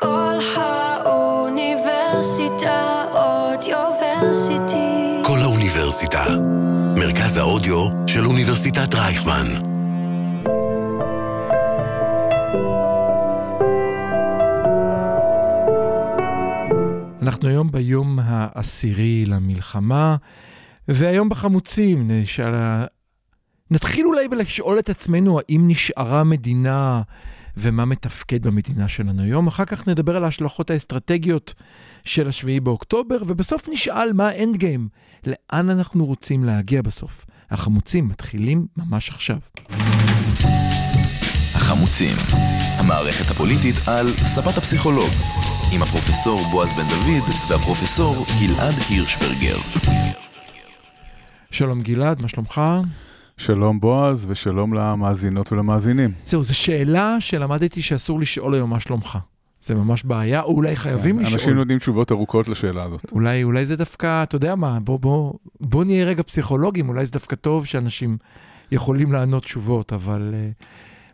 כל האוניברסיטה אודיוורסיטי. כל האוניברסיטה. מרכז האודיו של אוניברסיטת רייכמן. אנחנו היום ביום העשירי למלחמה, והיום בחמוצים נשאל... נתחיל אולי בלשאול את עצמנו האם נשארה מדינה ומה מתפקד במדינה שלנו היום. אחר כך נדבר על ההשלכות האסטרטגיות של השביעי באוקטובר, ובסוף נשאל מה האנד גיים, לאן אנחנו רוצים להגיע בסוף. החמוצים מתחילים ממש עכשיו. החמוצים, המערכת הפוליטית על ספת הפסיכולוג, עם הפרופסור בועז בן דוד והפרופסור גלעד הירשברגר. שלום גלעד, מה שלומך? שלום בועז ושלום למאזינות ולמאזינים. זהו, זו שאלה שלמדתי שאסור לשאול היום מה שלומך. זה ממש בעיה, או אולי חייבים כן, לשאול. אנשים נותנים תשובות ארוכות לשאלה הזאת. אולי, אולי זה דווקא, אתה יודע מה, בוא, בוא, בוא נהיה רגע פסיכולוגים, אולי זה דווקא טוב שאנשים יכולים לענות תשובות, אבל אה,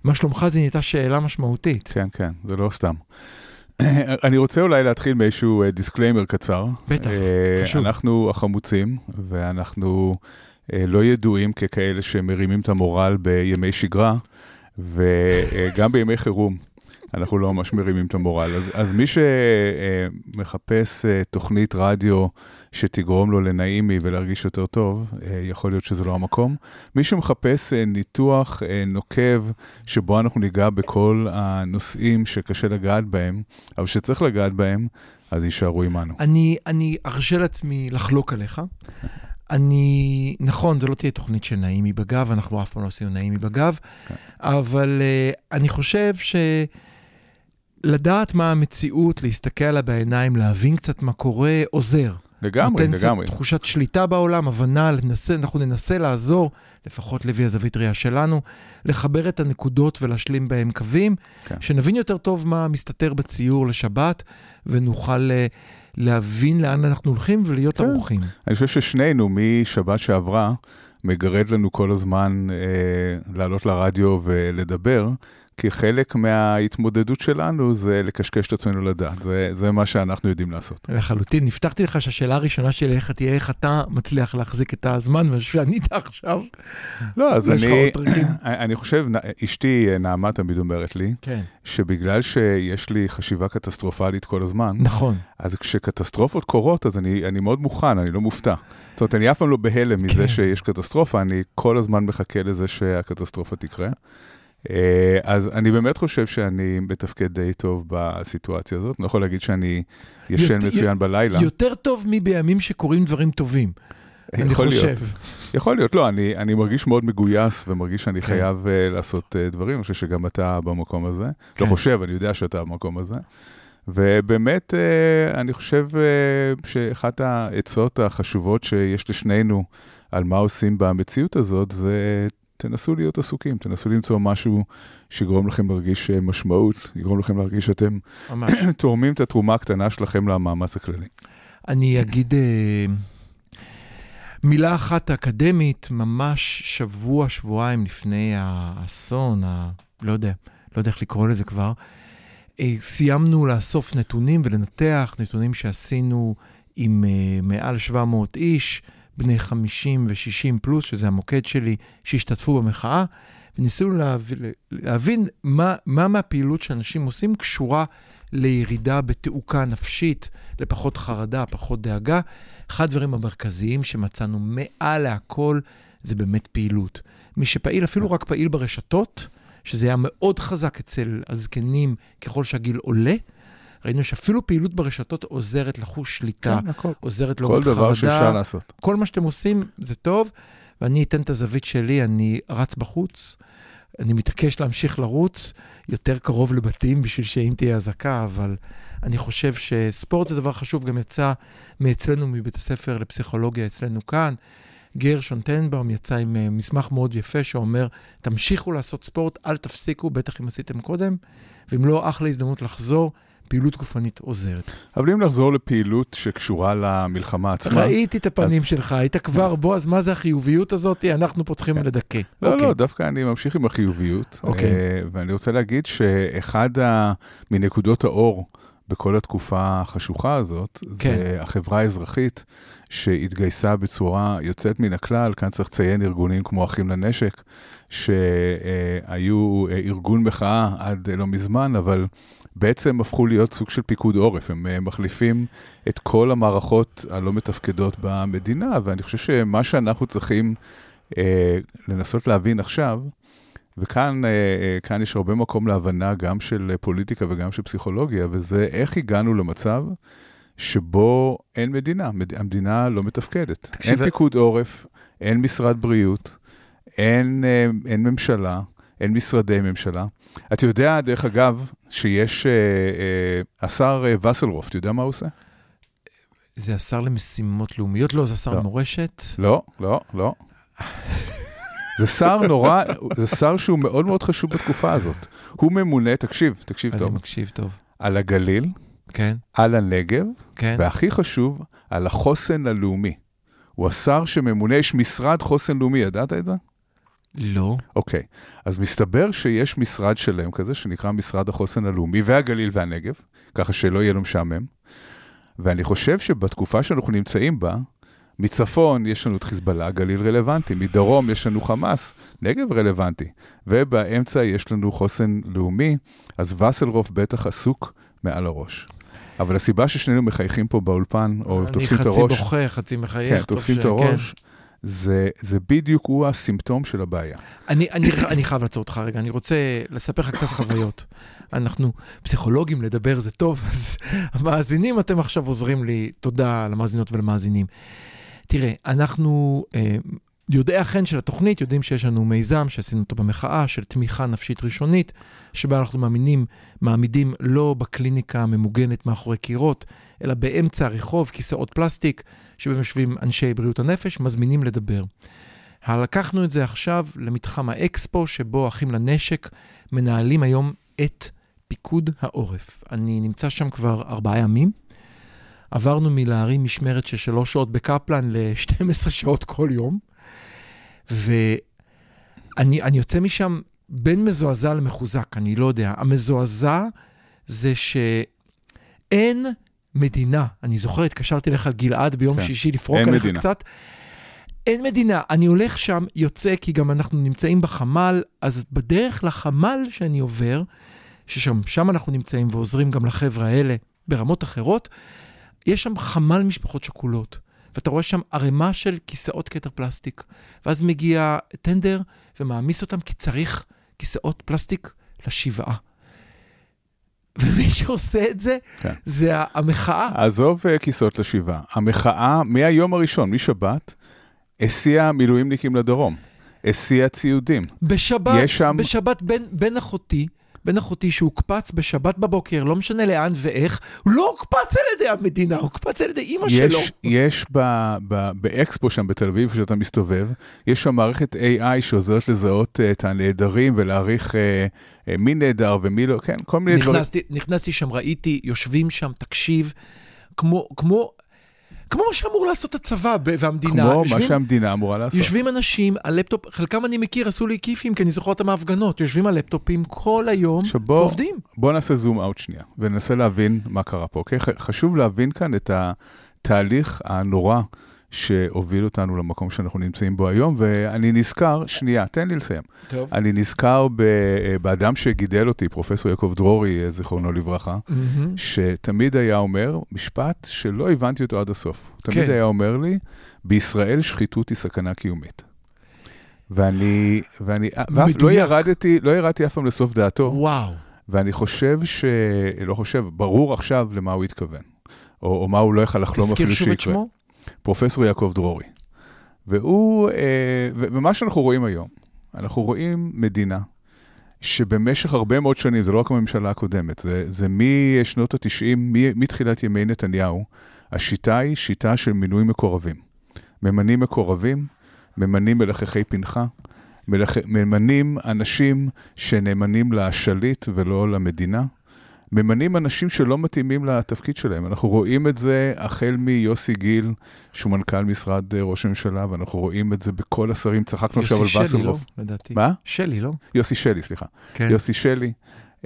מה שלומך זה נהייתה שאלה משמעותית. כן, כן, זה לא סתם. אני רוצה אולי להתחיל מאיזשהו disclaimer קצר. בטח, אה, חשוב. אנחנו החמוצים, ואנחנו אה, לא ידועים ככאלה שמרימים את המורל בימי שגרה, וגם בימי חירום. אנחנו לא ממש מרימים את המורל. אז, אז מי שמחפש אה, תוכנית רדיו שתגרום לו לנעימי ולהרגיש יותר טוב, אה, יכול להיות שזה לא המקום. מי שמחפש אה, ניתוח אה, נוקב, שבו אנחנו ניגע בכל הנושאים שקשה לגעת בהם, אבל שצריך לגעת בהם, אז יישארו עמנו. אני, אני ארשה לעצמי לחלוק עליך. אני, נכון, זו לא תהיה תוכנית של נעימי בגב, אנחנו אף פעם לא עשינו נעימי בגב, כן. אבל uh, אני חושב שלדעת מה המציאות, להסתכל עליה בעיניים, להבין קצת מה קורה, עוזר. לגמרי, נותן לגמרי. קצת תחושת שליטה בעולם, הבנה, לנסה, אנחנו ננסה לעזור, לפחות לפי הזווית ראייה שלנו, לחבר את הנקודות ולהשלים בהם קווים, כן. שנבין יותר טוב מה מסתתר בציור לשבת, ונוכל אה, להבין לאן אנחנו הולכים ולהיות כן. ערוכים. אני חושב ששנינו, משבת שעברה, מגרד לנו כל הזמן אה, לעלות לרדיו ולדבר, כי חלק מההתמודדות שלנו זה לקשקש את עצמנו לדעת. זה, זה מה שאנחנו יודעים לעשות. לחלוטין, הבטחתי לך שהשאלה הראשונה שלי איך תהיה איך אתה מצליח להחזיק את הזמן, ואני חושב שענית עכשיו. לא, אז אני? אני חושב, אשתי אה, נעמה תמיד אומרת לי, כן. שבגלל שיש לי חשיבה קטסטרופלית כל הזמן, נכון. אז כשקטסטרופות קורות, אז אני, אני מאוד מוכן, אני לא מופתע. זאת אומרת, אני אף פעם לא בהלם מזה כן. שיש קטסטרופה, אני כל הזמן מחכה לזה שהקטסטרופה תקרה. אה, אז אני באמת חושב שאני מתפקד די טוב בסיטואציה הזאת. אני לא יכול להגיד שאני ישן יותר- מצוין בלילה. יותר טוב מבימים שקורים דברים טובים, אני יכול להיות. חושב. יכול להיות, לא, אני, אני מרגיש מאוד מגויס ומרגיש שאני כן. חייב uh, לעשות uh, דברים, אני חושב שגם אתה במקום הזה. כן. לא חושב, אני יודע שאתה במקום הזה. ובאמת, uh, אני חושב uh, שאחת העצות החשובות שיש לשנינו על מה עושים במציאות הזאת, זה תנסו להיות עסוקים, תנסו למצוא משהו שיגרום לכם להרגיש אה, משמעות, יגרום לכם להרגיש שאתם. תורמים את התרומה הקטנה שלכם למאמץ הכללי. אני אגיד אה, מילה אחת אקדמית, ממש שבוע, שבועיים לפני האסון, ה... לא יודע, לא יודע איך לקרוא לזה כבר, אה, סיימנו לאסוף נתונים ולנתח נתונים שעשינו עם מעל 700 איש, בני 50 ו-60 פלוס, שזה המוקד שלי, שהשתתפו במחאה, וניסינו להבין, להבין מה, מה מהפעילות שאנשים עושים קשורה לירידה בתעוקה נפשית, לפחות חרדה, פחות דאגה. אחד הדברים המרכזיים שמצאנו מעל להכל זה באמת פעילות. מי שפעיל, אפילו רק פעיל ברשתות, שזה היה מאוד חזק אצל הזקנים ככל שהגיל עולה, ראינו שאפילו פעילות ברשתות עוזרת לחוש שליטה, כן, הכל. עוזרת כל להוריד דבר חרדה. שאפשר לעשות. כל מה שאתם עושים זה טוב, ואני אתן את הזווית שלי, אני רץ בחוץ, אני מתעקש להמשיך לרוץ יותר קרוב לבתים בשביל שאם תהיה אזעקה, אבל אני חושב שספורט זה דבר חשוב, גם יצא מאצלנו, מבית הספר לפסיכולוגיה אצלנו כאן. גרשון טנבאום יצא עם אה, מסמך מאוד יפה שאומר, תמשיכו לעשות ספורט, אל תפסיקו, בטח אם עשיתם קודם, ואם לא, אחלה הזדמנות לחזור, פעילות גופנית עוזרת. אבל אם נחזור לפעילות שקשורה למלחמה עצמה... ראיתי את הפנים שלך, היית כבר, בועז, מה זה החיוביות הזאת? אנחנו פה צריכים לדכא. לא, אוקיי. לא, דווקא אני ממשיך עם החיוביות. אוקיי. אה, ואני רוצה להגיד שאחד ה... מנקודות האור בכל התקופה החשוכה הזאת, כן. זה החברה האזרחית שהתגייסה בצורה יוצאת מן הכלל, כאן צריך לציין ארגונים כמו אחים לנשק, שהיו אה, ארגון מחאה עד לא מזמן, אבל בעצם הפכו להיות סוג של פיקוד עורף, הם אה, מחליפים את כל המערכות הלא מתפקדות במדינה, ואני חושב שמה שאנחנו צריכים אה, לנסות להבין עכשיו, וכאן אה, אה, כאן יש הרבה מקום להבנה גם של פוליטיקה וגם של פסיכולוגיה, וזה איך הגענו למצב שבו אין מדינה, מד- המדינה לא מתפקדת. תקשיב, אין פיקוד עורף, אין משרד בריאות, אין, אה, אין ממשלה, אין משרדי ממשלה. אתה יודע, דרך אגב, שיש אה, אה, השר אה, וסלרוף, אתה יודע מה הוא עושה? זה השר למשימות לאומיות? לא, זה השר לא. למורשת. לא, לא, לא. זה שר נורא, זה שר שהוא מאוד מאוד חשוב בתקופה הזאת. הוא ממונה, תקשיב, תקשיב אני טוב, מקשיב טוב. על הגליל, כן, על הנגב, כן. והכי חשוב, על החוסן הלאומי. הוא השר שממונה, יש משרד חוסן לאומי, ידעת את זה? לא. אוקיי, אז מסתבר שיש משרד שלם כזה, שנקרא משרד החוסן הלאומי והגליל והנגב, ככה שלא יהיה לו משעמם. ואני חושב שבתקופה שאנחנו נמצאים בה, מצפון יש לנו את חיזבאללה, גליל רלוונטי, מדרום יש לנו חמאס, נגב רלוונטי, ובאמצע יש לנו חוסן לאומי, אז וסלרוף בטח עסוק מעל הראש. אבל הסיבה ששנינו מחייכים פה באולפן, או תופסים את אני הראש, חצי בוכה, חצי מחייך. כן, תופסים את כן. זה, זה בדיוק הוא הסימפטום של הבעיה. אני, אני, אני חייב לעצור אותך רגע, אני רוצה לספר לך קצת חוויות. אנחנו פסיכולוגים, לדבר זה טוב, אז המאזינים, אתם עכשיו עוזרים לי, תודה למאזינות ולמאזינים. תראה, אנחנו אה, יודעי החן של התוכנית, יודעים שיש לנו מיזם שעשינו אותו במחאה, של תמיכה נפשית ראשונית, שבה אנחנו מאמינים, מעמידים לא בקליניקה הממוגנת מאחורי קירות, אלא באמצע הרחוב, כיסאות פלסטיק, שבהם יושבים אנשי בריאות הנפש, מזמינים לדבר. לקחנו את זה עכשיו למתחם האקספו, שבו אחים לנשק מנהלים היום את פיקוד העורף. אני נמצא שם כבר ארבעה ימים. עברנו מלהרים משמרת של שלוש שעות בקפלן ל-12 שעות כל יום, ואני אני יוצא משם בין מזועזע למחוזק, אני לא יודע. המזועזע זה שאין מדינה. אני זוכר, התקשרתי אליך גלעד ביום כן. שישי לפרוק עליך מדינה. קצת. אין מדינה. אני הולך שם, יוצא, כי גם אנחנו נמצאים בחמ"ל, אז בדרך לחמ"ל שאני עובר, ששם שם אנחנו נמצאים ועוזרים גם לחבר'ה האלה ברמות אחרות, יש שם חמ"ל משפחות שכולות. ואתה רואה שם ערימה של כיסאות כתר פלסטיק. ואז מגיע טנדר ומעמיס אותם, כי צריך כיסאות פלסטיק לשבעה. ומי שעושה את זה, כן. זה המחאה. עזוב אה, כיסאות לשבעה. המחאה, מהיום הראשון, משבת, הסיעה מילואימניקים לדרום. הסיעה ציודים. בשבת, יש שם- בשבת בן, בן אחותי, בן אחותי שהוקפץ בשבת בבוקר, לא משנה לאן ואיך, הוא לא הוקפץ על ידי המדינה, הוא הוקפץ על ידי אימא שלו. יש, יש ב, ב, באקספו שם בתל אביב, כשאתה מסתובב, יש שם מערכת AI שעוזרת לזהות אה, את הנעדרים ולהעריך אה, אה, מי נעדר ומי לא, כן, כל מיני דברים. נכנסתי, נכנסתי שם, ראיתי, יושבים שם, תקשיב, כמו, כמו, כמו מה שאמור לעשות הצבא והמדינה. כמו מה יושבים, שהמדינה אמורה לעשות. יושבים אנשים על לפטופ, חלקם אני מכיר, עשו לי כיפים, כי אני זוכר אותם מההפגנות, יושבים על לפטופים כל היום שבו- ועובדים. בוא נעשה זום אאוט שנייה, וננסה להבין מה קרה פה, אוקיי? חשוב להבין כאן את התהליך הנורא שהוביל אותנו למקום שאנחנו נמצאים בו היום, ואני נזכר, שנייה, תן לי לסיים. טוב. אני נזכר ב- באדם שגידל אותי, פרופסור יעקב דרורי, זיכרונו לברכה, מהמם. שתמיד היה אומר משפט שלא הבנתי אותו עד הסוף. הוא תמיד כן. היה אומר לי, בישראל שחיתות היא סכנה קיומית. ואני, ואני, ואף לא. ירדתי, לא ירדתי אף פעם לסוף דעתו. וואו. ואני חושב ש... לא חושב, ברור עכשיו למה הוא התכוון. או, או מה הוא לא יכל לחלום תזכיר אפילו שוב את שיקרה. שמו. פרופסור יעקב דרורי. והוא, אה, ומה שאנחנו רואים היום, אנחנו רואים מדינה שבמשך הרבה מאוד שנים, זה לא רק הממשלה הקודמת, זה, זה משנות ה-90, מתחילת ימי נתניהו, השיטה היא שיטה של מינוי מקורבים. ממנים מקורבים, ממנים מלחכי פנחה, מלח... ממנים אנשים שנאמנים לשליט ולא למדינה. ממנים אנשים שלא מתאימים לתפקיד שלהם. אנחנו רואים את זה החל מיוסי גיל, שהוא מנכ"ל משרד אה, ראש הממשלה, ואנחנו רואים את זה בכל השרים. צחקנו עכשיו על יוסי שלי, לא? וסרלוף. לדעתי. מה? שלי, לא? יוסי שלי, סליחה. כן. יוסי שלי.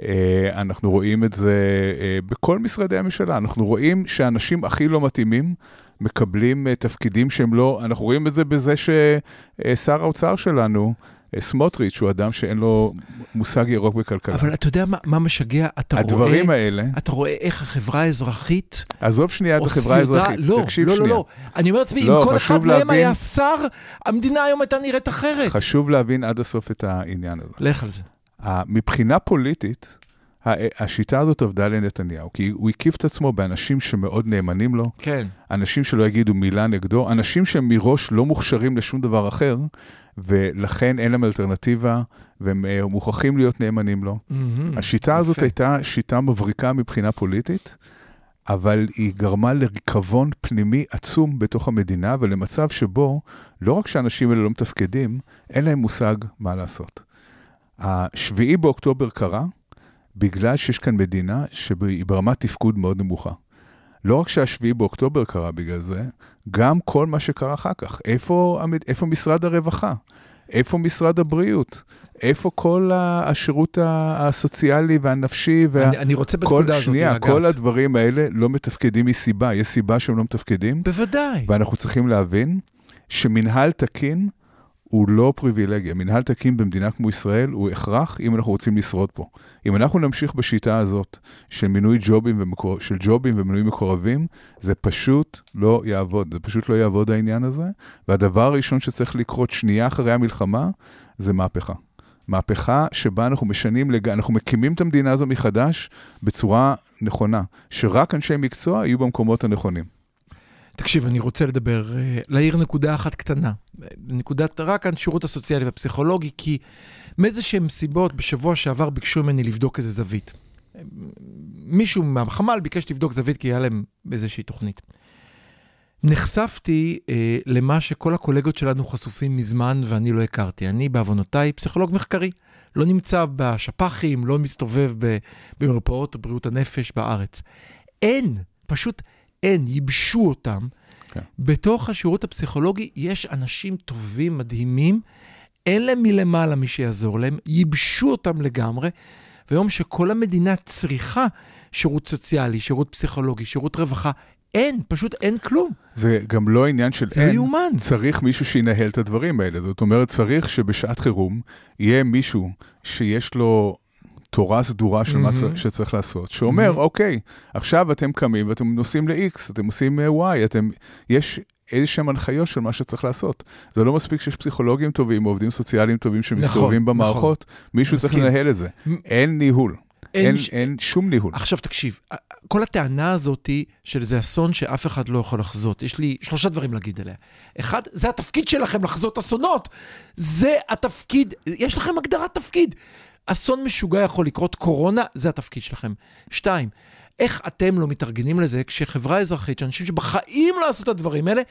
אה, אנחנו רואים את זה אה, בכל משרדי הממשלה, אנחנו רואים שאנשים הכי לא מתאימים מקבלים תפקידים שהם לא, אנחנו רואים את זה בזה ששר האוצר שלנו, סמוטריץ', הוא אדם שאין לו מושג ירוק בכלכלה. אבל אתה יודע מה, מה משגע? אתה הדברים רואה, האלה... אתה רואה איך החברה האזרחית... עזוב שנייה את החברה האזרחית, לא, תקשיב לא, שנייה. לא, לא. אני אומר לעצמי, לא, אם כל אחד חשוב מהם להבין- היה שר, המדינה היום הייתה נראית אחרת. חשוב להבין עד הסוף את העניין הזה. לך על זה. מבחינה פוליטית, השיטה הזאת עבדה לנתניהו, כי הוא הקיף את עצמו באנשים שמאוד נאמנים לו, כן. אנשים שלא יגידו מילה נגדו, אנשים שהם מראש לא מוכשרים לשום דבר אחר, ולכן אין להם אלטרנטיבה, והם אה, מוכרחים להיות נאמנים לו. מהמם. השיטה הזאת יפה. הייתה שיטה מבריקה מבחינה פוליטית, אבל היא גרמה לריקבון פנימי עצום בתוך המדינה, ולמצב שבו לא רק שהאנשים האלה לא מתפקדים, אין להם מושג מה לעשות. השביעי באוקטובר קרה בגלל שיש כאן מדינה שהיא ברמת תפקוד מאוד נמוכה. לא רק שהשביעי באוקטובר קרה בגלל זה, גם כל מה שקרה אחר כך. איפה, איפה משרד הרווחה? איפה משרד הבריאות? איפה כל השירות הסוציאלי והנפשי וה... אני, אני רוצה בנקודה הזאת שנייה, לגעת. כל הדברים האלה לא מתפקדים מסיבה, יש סיבה שהם לא מתפקדים, בוודאי. ואנחנו צריכים להבין שמנהל תקין הוא לא פריבילגיה. מנהל תקין במדינה כמו ישראל הוא הכרח אם אנחנו רוצים לשרוד פה. אם אנחנו נמשיך בשיטה הזאת של מינוי ג'ובים, ומקור... של ג'ובים ומינוי מקורבים, זה פשוט לא יעבוד. זה פשוט לא יעבוד העניין הזה. והדבר הראשון שצריך לקרות שנייה אחרי המלחמה, זה מהפכה. מהפכה שבה אנחנו משנים, לג... אנחנו מקימים את המדינה הזו מחדש בצורה נכונה, שרק אנשי מקצוע יהיו במקומות הנכונים. תקשיב, אני רוצה לדבר, אה, להעיר נקודה אחת קטנה. נקודת, רק השירות הסוציאלי והפסיכולוגי, כי מאיזה שהן סיבות, בשבוע שעבר ביקשו ממני לבדוק איזה זווית. מישהו מהחמ"ל ביקש לבדוק זווית כי היה להם איזושהי תוכנית. נחשפתי אה, למה שכל הקולגות שלנו חשופים מזמן ואני לא הכרתי. אני, בעוונותיי, פסיכולוג מחקרי. לא נמצא בשפ"חים, לא מסתובב במרפאות בריאות הנפש בארץ. אין, פשוט אין, ייבשו אותם. כן. בתוך השירות הפסיכולוגי יש אנשים טובים, מדהימים, אין להם מלמעלה מי שיעזור להם, ייבשו אותם לגמרי. והיום שכל המדינה צריכה שירות סוציאלי, שירות פסיכולוגי, שירות רווחה, אין, פשוט אין כלום. זה גם לא עניין של זה אין, יאומן. צריך מישהו שינהל את הדברים האלה. זאת אומרת, צריך שבשעת חירום יהיה מישהו שיש לו תורה סדורה של מה מהמם. שצריך לעשות, שאומר, מהמם. אוקיי, עכשיו אתם קמים ואתם נוסעים ל-X, אתם עושים אה, Y, אתם, יש איזה שהם הנחיות של מה שצריך לעשות. זה לא מספיק שיש פסיכולוגים טובים או עובדים סוציאליים טובים שמסתובבים נכון, במערכות, מישהו צריך מסכים. לנהל את זה. מ- אין ניהול, אין, ש- אין שום ניהול. עכשיו תקשיב, כל הטענה הזאת של זה אסון שאף אחד לא יכול לחזות. יש לי שלושה דברים להגיד עליה. אחד, זה התפקיד שלכם לחזות אסונות. זה התפקיד, יש לכם הגדרת תפקיד. אסון משוגע יכול לקרות, קורונה, זה התפקיד שלכם. שתיים, איך אתם לא מתארגנים לזה כשחברה אזרחית, שאנשים שבחיים לא עשו את הדברים האלה,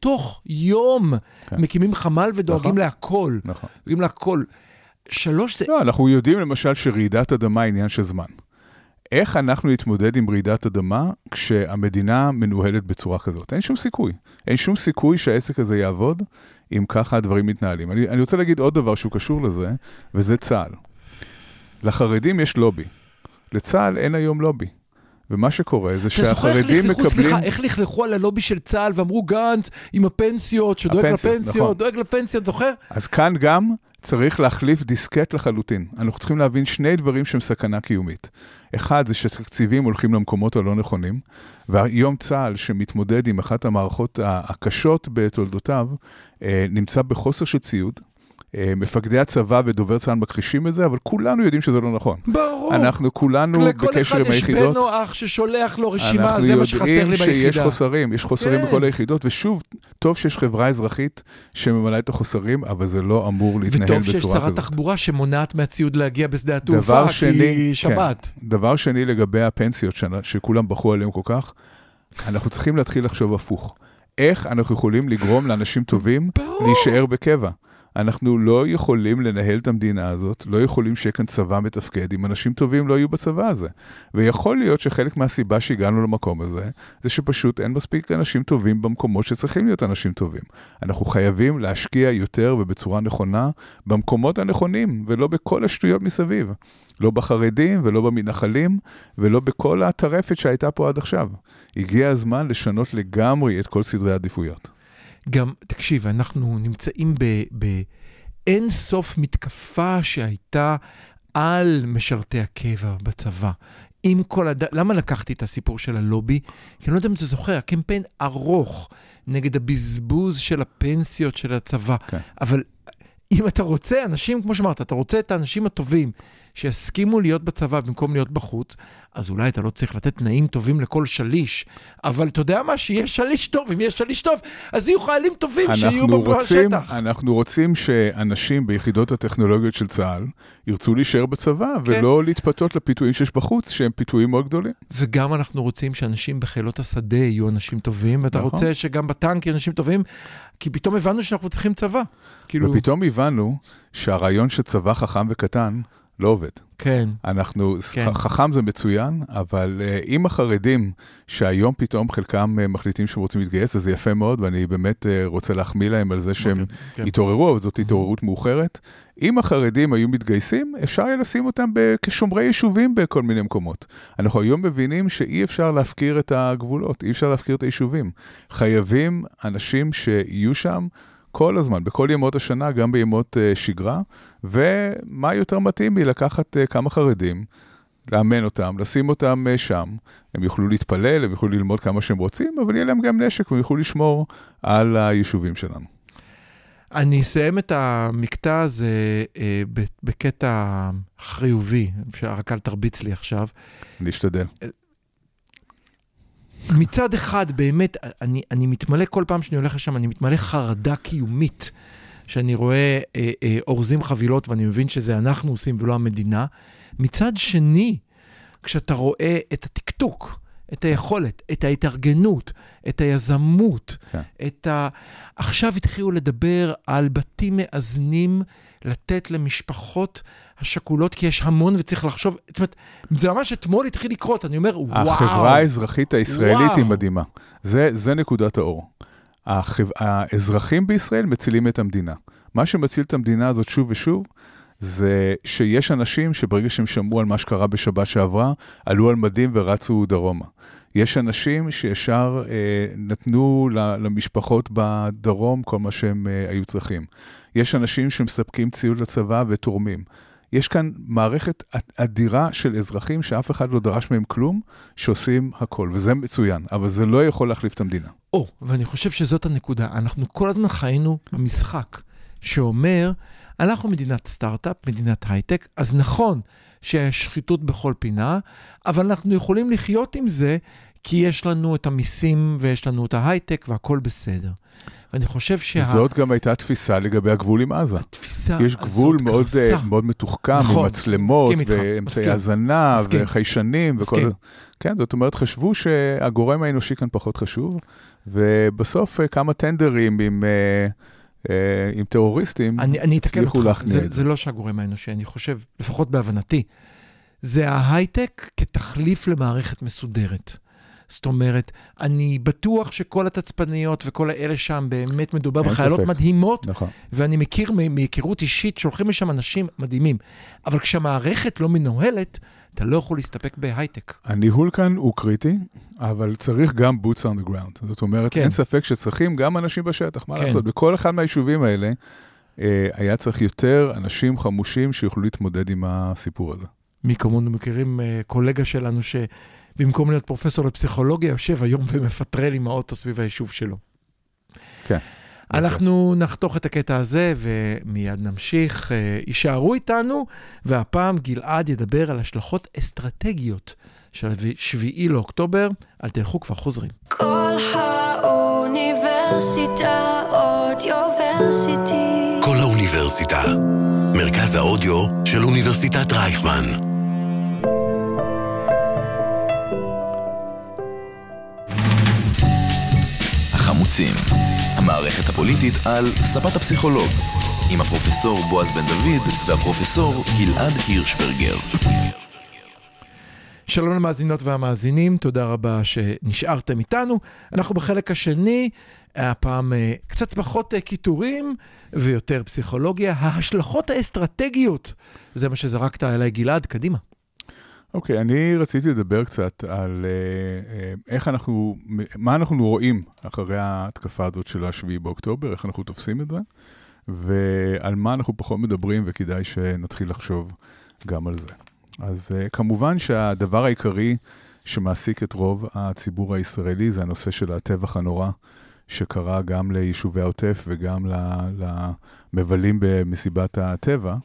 תוך יום כן. מקימים חמ"ל ודואגים נכון. להכל. נכון. דואגים להכל. שלוש, זה לא, אנחנו יודעים למשל שרעידת אדמה היא עניין של זמן. איך אנחנו נתמודד עם רעידת אדמה כשהמדינה מנוהלת בצורה כזאת? אין שום סיכוי. אין שום סיכוי שהעסק הזה יעבוד אם ככה הדברים מתנהלים. אני, אני רוצה להגיד עוד דבר שהוא קשור לזה, וזה צה"ל. לחרדים יש לובי. לצה"ל אין היום לובי. ומה שקורה זה אתה זוכר שהחרדים מקבלים... סליחה, איך לכלכו על הלובי של צה"ל ואמרו גנץ עם הפנסיות, שדואג הפנסיות, לפנסיות, נכון. דואג לפנסיות, זוכר? אז כאן גם צריך להחליף דיסקט לחלוטין. אנחנו צריכים להבין שני דברים שהם סכנה קיומית. אחד זה שתקציבים הולכים למקומות הלא נכונים, והיום צה"ל שמתמודד עם אחת המערכות הקשות בתולדותיו, אה, נמצא בחוסר של ציוד. אה, מפקדי הצבא ודובר צה"ל מכחישים את זה, אבל כולנו יודעים שזה לא נכון. ברור. אנחנו כולנו לכל בקשר אחד עם יש היחידות. בן או אח ששולח לו רשימה, אנחנו זה מה שחסר לי יודעים שיש ביחידה. חוסרים, יש חוסרים כן. בכל היחידות, ושוב, טוב שיש חברה אזרחית שממלאה את החוסרים, אבל זה לא אמור להתנהל וטוב בצורה שיש כזאת. שרת תחבורה שמונעת מהציוד להגיע בשדה התעופה, כי שבת. כן. דבר שני לגבי הפנסיות שכולם בכו עליהם כל כך, אנחנו צריכים להתחיל לחשוב הפוך. איך אנחנו יכולים לגרום לאנשים טובים ברור. להישאר בקבע? אנחנו לא יכולים לנהל את המדינה הזאת, לא יכולים שיהיה כאן צבא מתפקד אם אנשים טובים לא יהיו בצבא הזה. ויכול להיות שחלק מהסיבה שהגענו למקום הזה, זה שפשוט אין מספיק אנשים טובים במקומות שצריכים להיות אנשים טובים. אנחנו חייבים להשקיע יותר ובצורה נכונה במקומות הנכונים, ולא בכל השטויות מסביב. לא בחרדים ולא במתנחלים ולא בכל הטרפת שהייתה פה עד עכשיו. הגיע הזמן לשנות לגמרי את כל סדרי העדיפויות. גם, תקשיב, אנחנו נמצאים באין סוף מתקפה שהייתה על משרתי הקבע בצבא. עם כל הד... למה לקחתי את הסיפור של הלובי? כי אני לא יודע אם אתה זוכר, הקמפיין ארוך נגד הבזבוז של הפנסיות של הצבא. כן. אבל אם אתה רוצה אנשים, כמו שאמרת, אתה רוצה את האנשים הטובים שיסכימו להיות בצבא במקום להיות בחוץ, אז אולי אתה לא צריך לתת תנאים טובים לכל שליש, אבל אתה יודע מה? שיש שליש טוב, אם יש שליש טוב, אז יהיו חיילים טובים שיהיו רוצים, בשטח. אנחנו רוצים שאנשים ביחידות הטכנולוגיות של צה"ל ירצו להישאר בצבא, כן. ולא להתפתות לפיתויים שיש בחוץ, שהם פיתויים מאוד גדולים. וגם אנחנו רוצים שאנשים בחילות השדה יהיו אנשים טובים, ואתה נכון. רוצה שגם בטנק יהיו אנשים טובים, כי פתאום הבנו שאנחנו צריכים צבא. כאילו... ופתאום הבנו שהרעיון של צבא חכם וקטן, לא עובד. כן. אנחנו, כן. חכם זה מצוין, אבל uh, אם החרדים, שהיום פתאום חלקם uh, מחליטים שהם רוצים להתגייס, אז זה יפה מאוד, ואני באמת uh, רוצה להחמיא להם על זה שהם okay, אוקיי, כן. התעוררו, אבל זאת התעוררות mm-hmm. מאוחרת. אם החרדים היו מתגייסים, אפשר היה לשים אותם כשומרי יישובים בכל מיני מקומות. אנחנו היום מבינים שאי אפשר להפקיר את הגבולות, אי אפשר להפקיר את היישובים. חייבים אנשים שיהיו שם. כל הזמן, בכל ימות השנה, גם בימות uh, שגרה, ומה יותר מתאים מלקחת uh, כמה חרדים, לאמן אותם, לשים אותם uh, שם, הם יוכלו להתפלל, הם יוכלו ללמוד כמה שהם רוצים, אבל יהיה להם גם נשק והם יוכלו לשמור על היישובים שלנו. אני אסיים את המקטע הזה אה, בקטע חיובי, רק אל תרביץ לי עכשיו. אני אשתדל. מצד אחד, באמת, אני, אני מתמלא כל פעם שאני הולך לשם, אני מתמלא חרדה קיומית, שאני רואה אה, אה, אורזים חבילות ואני מבין שזה אנחנו עושים ולא המדינה. מצד שני, כשאתה רואה את הטקטוק, את היכולת, את ההתארגנות, את היזמות, כן. את ה... עכשיו התחילו לדבר על בתים מאזנים לתת למשפחות השכולות, כי יש המון וצריך לחשוב, זאת אומרת, זה ממש אתמול התחיל לקרות, אני אומר, וואו. החברה האזרחית הישראלית וואו. היא מדהימה. זה, זה נקודת האור. החב... האזרחים בישראל מצילים את המדינה. מה שמציל את המדינה הזאת שוב ושוב, זה שיש אנשים שברגע שהם שמעו על מה שקרה בשבת שעברה, עלו על מדים ורצו דרומה. יש אנשים שישר אה, נתנו למשפחות בדרום כל מה שהם אה, היו צריכים. יש אנשים שמספקים ציוד לצבא ותורמים. יש כאן מערכת אדירה של אזרחים שאף אחד לא דרש מהם כלום, שעושים הכל, וזה מצוין, אבל זה לא יכול להחליף את המדינה. או, ואני חושב שזאת הנקודה. אנחנו כל הזמן חיינו במשחק שאומר, אנחנו מדינת סטארט-אפ, מדינת הייטק, אז נכון שיש שחיתות בכל פינה, אבל אנחנו יכולים לחיות עם זה, כי יש לנו את המיסים ויש לנו את ההייטק והכול בסדר. ואני חושב שה... זאת גם הייתה תפיסה לגבי הגבול עם עזה. התפיסה קרסה. יש גבול מאוד, uh, מאוד מתוחכם, נכון, עם מצלמות, ואמצעי הזנה, וחיישנים, וכל זה. כן, זאת אומרת, חשבו שהגורם האנושי כאן פחות חשוב, ובסוף uh, כמה טנדרים עם... Uh, עם טרוריסטים, הצליחו להכניע את זה. זה לא שהגורם האנושי, אני חושב, לפחות בהבנתי, זה ההייטק כתחליף למערכת מסודרת. זאת אומרת, אני בטוח שכל התצפניות וכל האלה שם, באמת מדובר בחיילות ספק. מדהימות, נכון. ואני מכיר מהיכרות אישית שהולכים לשם אנשים מדהימים. אבל כשהמערכת לא מנוהלת, אתה לא יכול להסתפק בהייטק. הניהול כאן הוא קריטי, אבל צריך גם boots on the ground. זאת אומרת, כן. אין ספק שצריכים גם אנשים בשטח, מה כן. לעשות? בכל אחד מהיישובים האלה אה, היה צריך יותר אנשים חמושים שיוכלו להתמודד עם הסיפור הזה. מי כמונו מכירים אה, קולגה שלנו ש... במקום להיות פרופסור לפסיכולוגיה, יושב היום ומפטרל עם האוטו סביב היישוב שלו. כן. אנחנו נחתוך את הקטע הזה ומיד נמשיך. אה, יישארו איתנו, והפעם גלעד ידבר על השלכות אסטרטגיות של 7 לאוקטובר. אל תלכו, כבר חוזרים. כל האוניברסיטה אודיוורסיטי. כל האוניברסיטה. מרכז האודיו של אוניברסיטת רייכמן. החמוצים, המערכת הפוליטית על ספת הפסיכולוג, עם הפרופסור בועז בן דוד והפרופסור גלעד הירשברגר. שלום למאזינות והמאזינים, תודה רבה שנשארתם איתנו. אנחנו בחלק השני, הפעם אה, קצת פחות אה, קיטורים ויותר פסיכולוגיה. ההשלכות האסטרטגיות, זה מה שזרקת עליי, גלעד, קדימה. אוקיי, okay, אני רציתי לדבר קצת על uh, איך אנחנו, מה אנחנו רואים אחרי ההתקפה הזאת של ה-7 באוקטובר, איך אנחנו תופסים את זה, ועל מה אנחנו פחות מדברים, וכדאי שנתחיל לחשוב גם על זה. אז uh, כמובן שהדבר העיקרי שמעסיק את רוב הציבור הישראלי זה הנושא של הטבח הנורא שקרה גם ליישובי העוטף וגם למבלים במסיבת הטבע.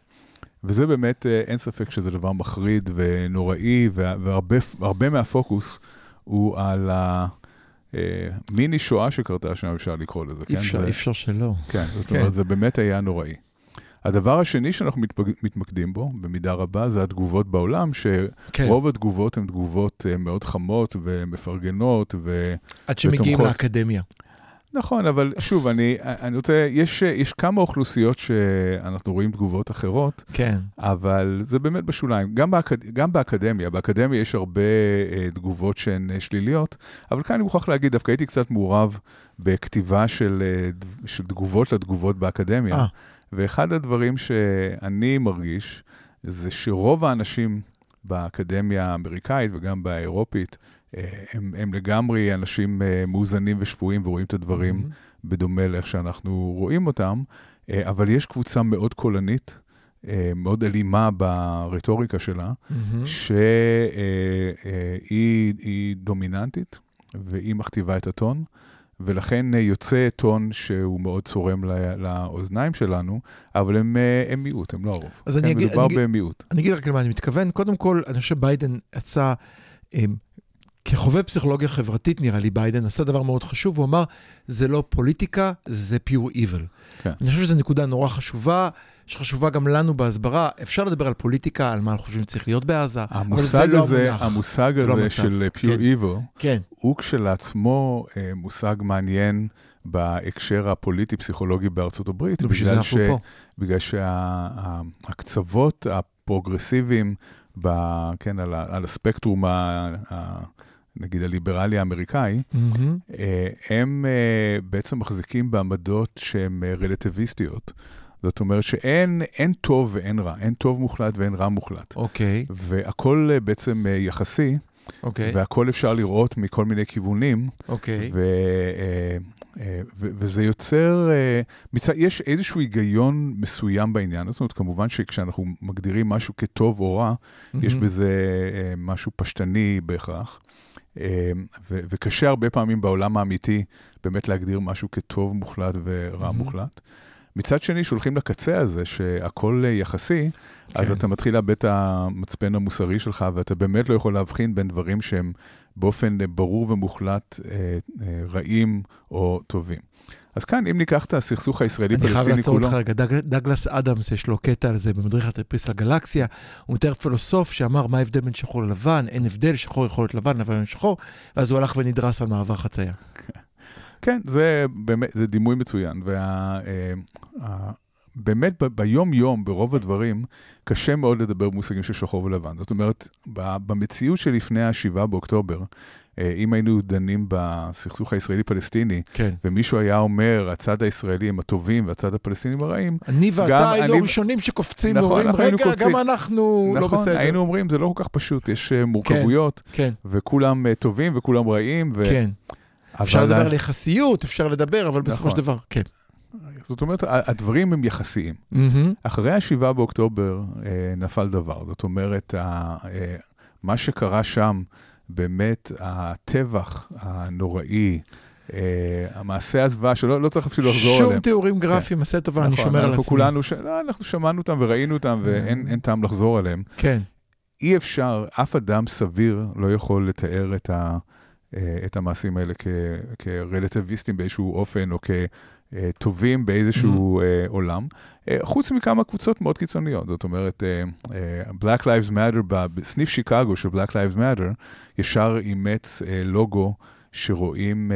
וזה באמת, אה, אין ספק שזה דבר מחריד ונוראי, והרבה מהפוקוס הוא על המיני אה, שואה שקרתה שם, אפשר לקרוא לזה. אי אפשר, אי אפשר שלא. כן, זאת כן. אומרת, זה באמת היה נוראי. הדבר השני שאנחנו מתמקדים בו, במידה רבה, זה התגובות בעולם, שרוב כן. התגובות הן תגובות אה, מאוד חמות ומפרגנות ו... עד שמגיעים לאקדמיה. נכון, אבל שוב, אני, אני רוצה, יש, יש כמה אוכלוסיות שאנחנו רואים תגובות אחרות, כן. אבל זה באמת בשוליים. גם, באקד, גם באקדמיה, באקדמיה יש הרבה אה, תגובות שהן אה, שליליות, אבל כאן אני מוכרח להגיד, דווקא הייתי קצת מעורב בכתיבה של, אה, של תגובות לתגובות באקדמיה, אה. ואחד הדברים שאני מרגיש, זה שרוב האנשים באקדמיה האמריקאית וגם באירופית, הם, הם לגמרי אנשים אה, מאוזנים ושפויים ורואים את הדברים mm-hmm. בדומה לאיך שאנחנו רואים אותם, אה, אבל יש קבוצה מאוד קולנית, מאוד אלימה ברטוריקה שלה, mm-hmm. שהיא דומיננטית והיא מכתיבה את הטון. ולכן יוצא טון שהוא מאוד צורם לאוזניים שלנו, אבל הם, הם מיעוט, הם לא הרוב. אז כן, אני אגיד, מדובר אני, במיעוט. אני אגיד רק למה אני מתכוון. קודם כל, אני חושב שביידן יצא כחובב פסיכולוגיה חברתית, נראה לי, ביידן עשה דבר מאוד חשוב, הוא אמר, זה לא פוליטיקה, זה pure evil. כן. אני חושב שזו נקודה נורא חשובה, שחשובה גם לנו בהסברה. אפשר לדבר על פוליטיקה, על מה אנחנו חושבים שצריך להיות בעזה, אבל זה לא הזה, המונח. המושג הזה לא של pure כן. evil, כן. הוא כשלעצמו אה, מושג מעניין בהקשר הפוליטי-פסיכולוגי בארצות הברית, בגלל, ש... בגלל שהקצוות הפרוגרסיביים, ב, כן, על, ה, על הספקטרום ה, נגיד הליברלי האמריקאי, mm-hmm. הם אה, בעצם מחזיקים בעמדות שהן אה, רלטיביסטיות. זאת אומרת שאין טוב ואין רע, אין טוב מוחלט ואין רע מוחלט. אוקיי. Okay. והכל בעצם יחסי, אוקיי. Okay. והכל אפשר לראות מכל מיני כיוונים. אוקיי. Okay. וזה יוצר, יש איזשהו היגיון מסוים בעניין, זאת אומרת, כמובן שכשאנחנו מגדירים משהו כטוב או רע, mm-hmm. יש בזה משהו פשטני בהכרח. ו- וקשה הרבה פעמים בעולם האמיתי באמת להגדיר משהו כטוב מוחלט ורע mm-hmm. מוחלט. מצד שני, שהולכים לקצה הזה, שהכל יחסי, כן. אז אתה מתחיל לאבד את המצפן המוסרי שלך, ואתה באמת לא יכול להבחין בין דברים שהם באופן ברור ומוחלט אה, אה, רעים או טובים. אז כאן, אם ניקח את הסכסוך הישראלי-פלסטיני כולו... אני חייב לעצור אותך רגע, דג, דגלס אדמס, יש לו קטע על זה במדריך הטרפיסט לגלקסיה. הוא מתאר פילוסוף שאמר מה ההבדל בין שחור ללבן, אין הבדל, שחור יכול להיות לבן, לבן שחור, ואז הוא הלך ונדרס על מעבר חצייה. כן, זה באמת, זה דימוי מצוין. וה... אה, ביום-יום, ברוב הדברים, קשה מאוד לדבר במושגים של שחור ולבן. זאת אומרת, במציאות שלפני ה-7 באוקטובר, אם היינו דנים בסכסוך הישראלי-פלסטיני, כן. ומישהו היה אומר, הצד הישראלי הם הטובים והצד הפלסטיני הם הרעים, אני ואתה היינו אני... הראשונים שקופצים נכון, ואומרים, רגע, קופצים. גם אנחנו לא נכון, לא בסדר. נכון, היינו אומרים, זה לא כל כך פשוט, יש אה, מורכבויות, כן, כן. וכולם אה, טובים וכולם רעים. ו... כן. אפשר לדבר על יחסיות, אפשר לדבר, אבל בסופו נכון. של דבר, כן. זאת אומרת, הדברים הם יחסיים. Mm-hmm. אחרי ה-7 באוקטובר אה, נפל דבר. זאת אומרת, אה, מה שקרה שם, באמת, הטבח הנוראי, Uh, המעשה הזוועה, שלא לא צריך אפילו לחזור עליהם. שום תיאורים גרפיים, עשה טובה, נכון, אני שומר על עצמי. כולנו, ש... לא, אנחנו שמענו אותם וראינו אותם, ואין טעם לחזור עליהם. כן. אי אפשר, אף אדם סביר לא יכול לתאר את, ה, את המעשים האלה כ, כרלטיביסטים באיזשהו אופן, או כ... אה, טובים באיזשהו mm-hmm. עולם, אה, חוץ מכמה קבוצות מאוד קיצוניות. זאת אומרת, Black Lives Matter, בסניף שיקגו של Black Lives Matter, ישר אימץ לוגו שרואים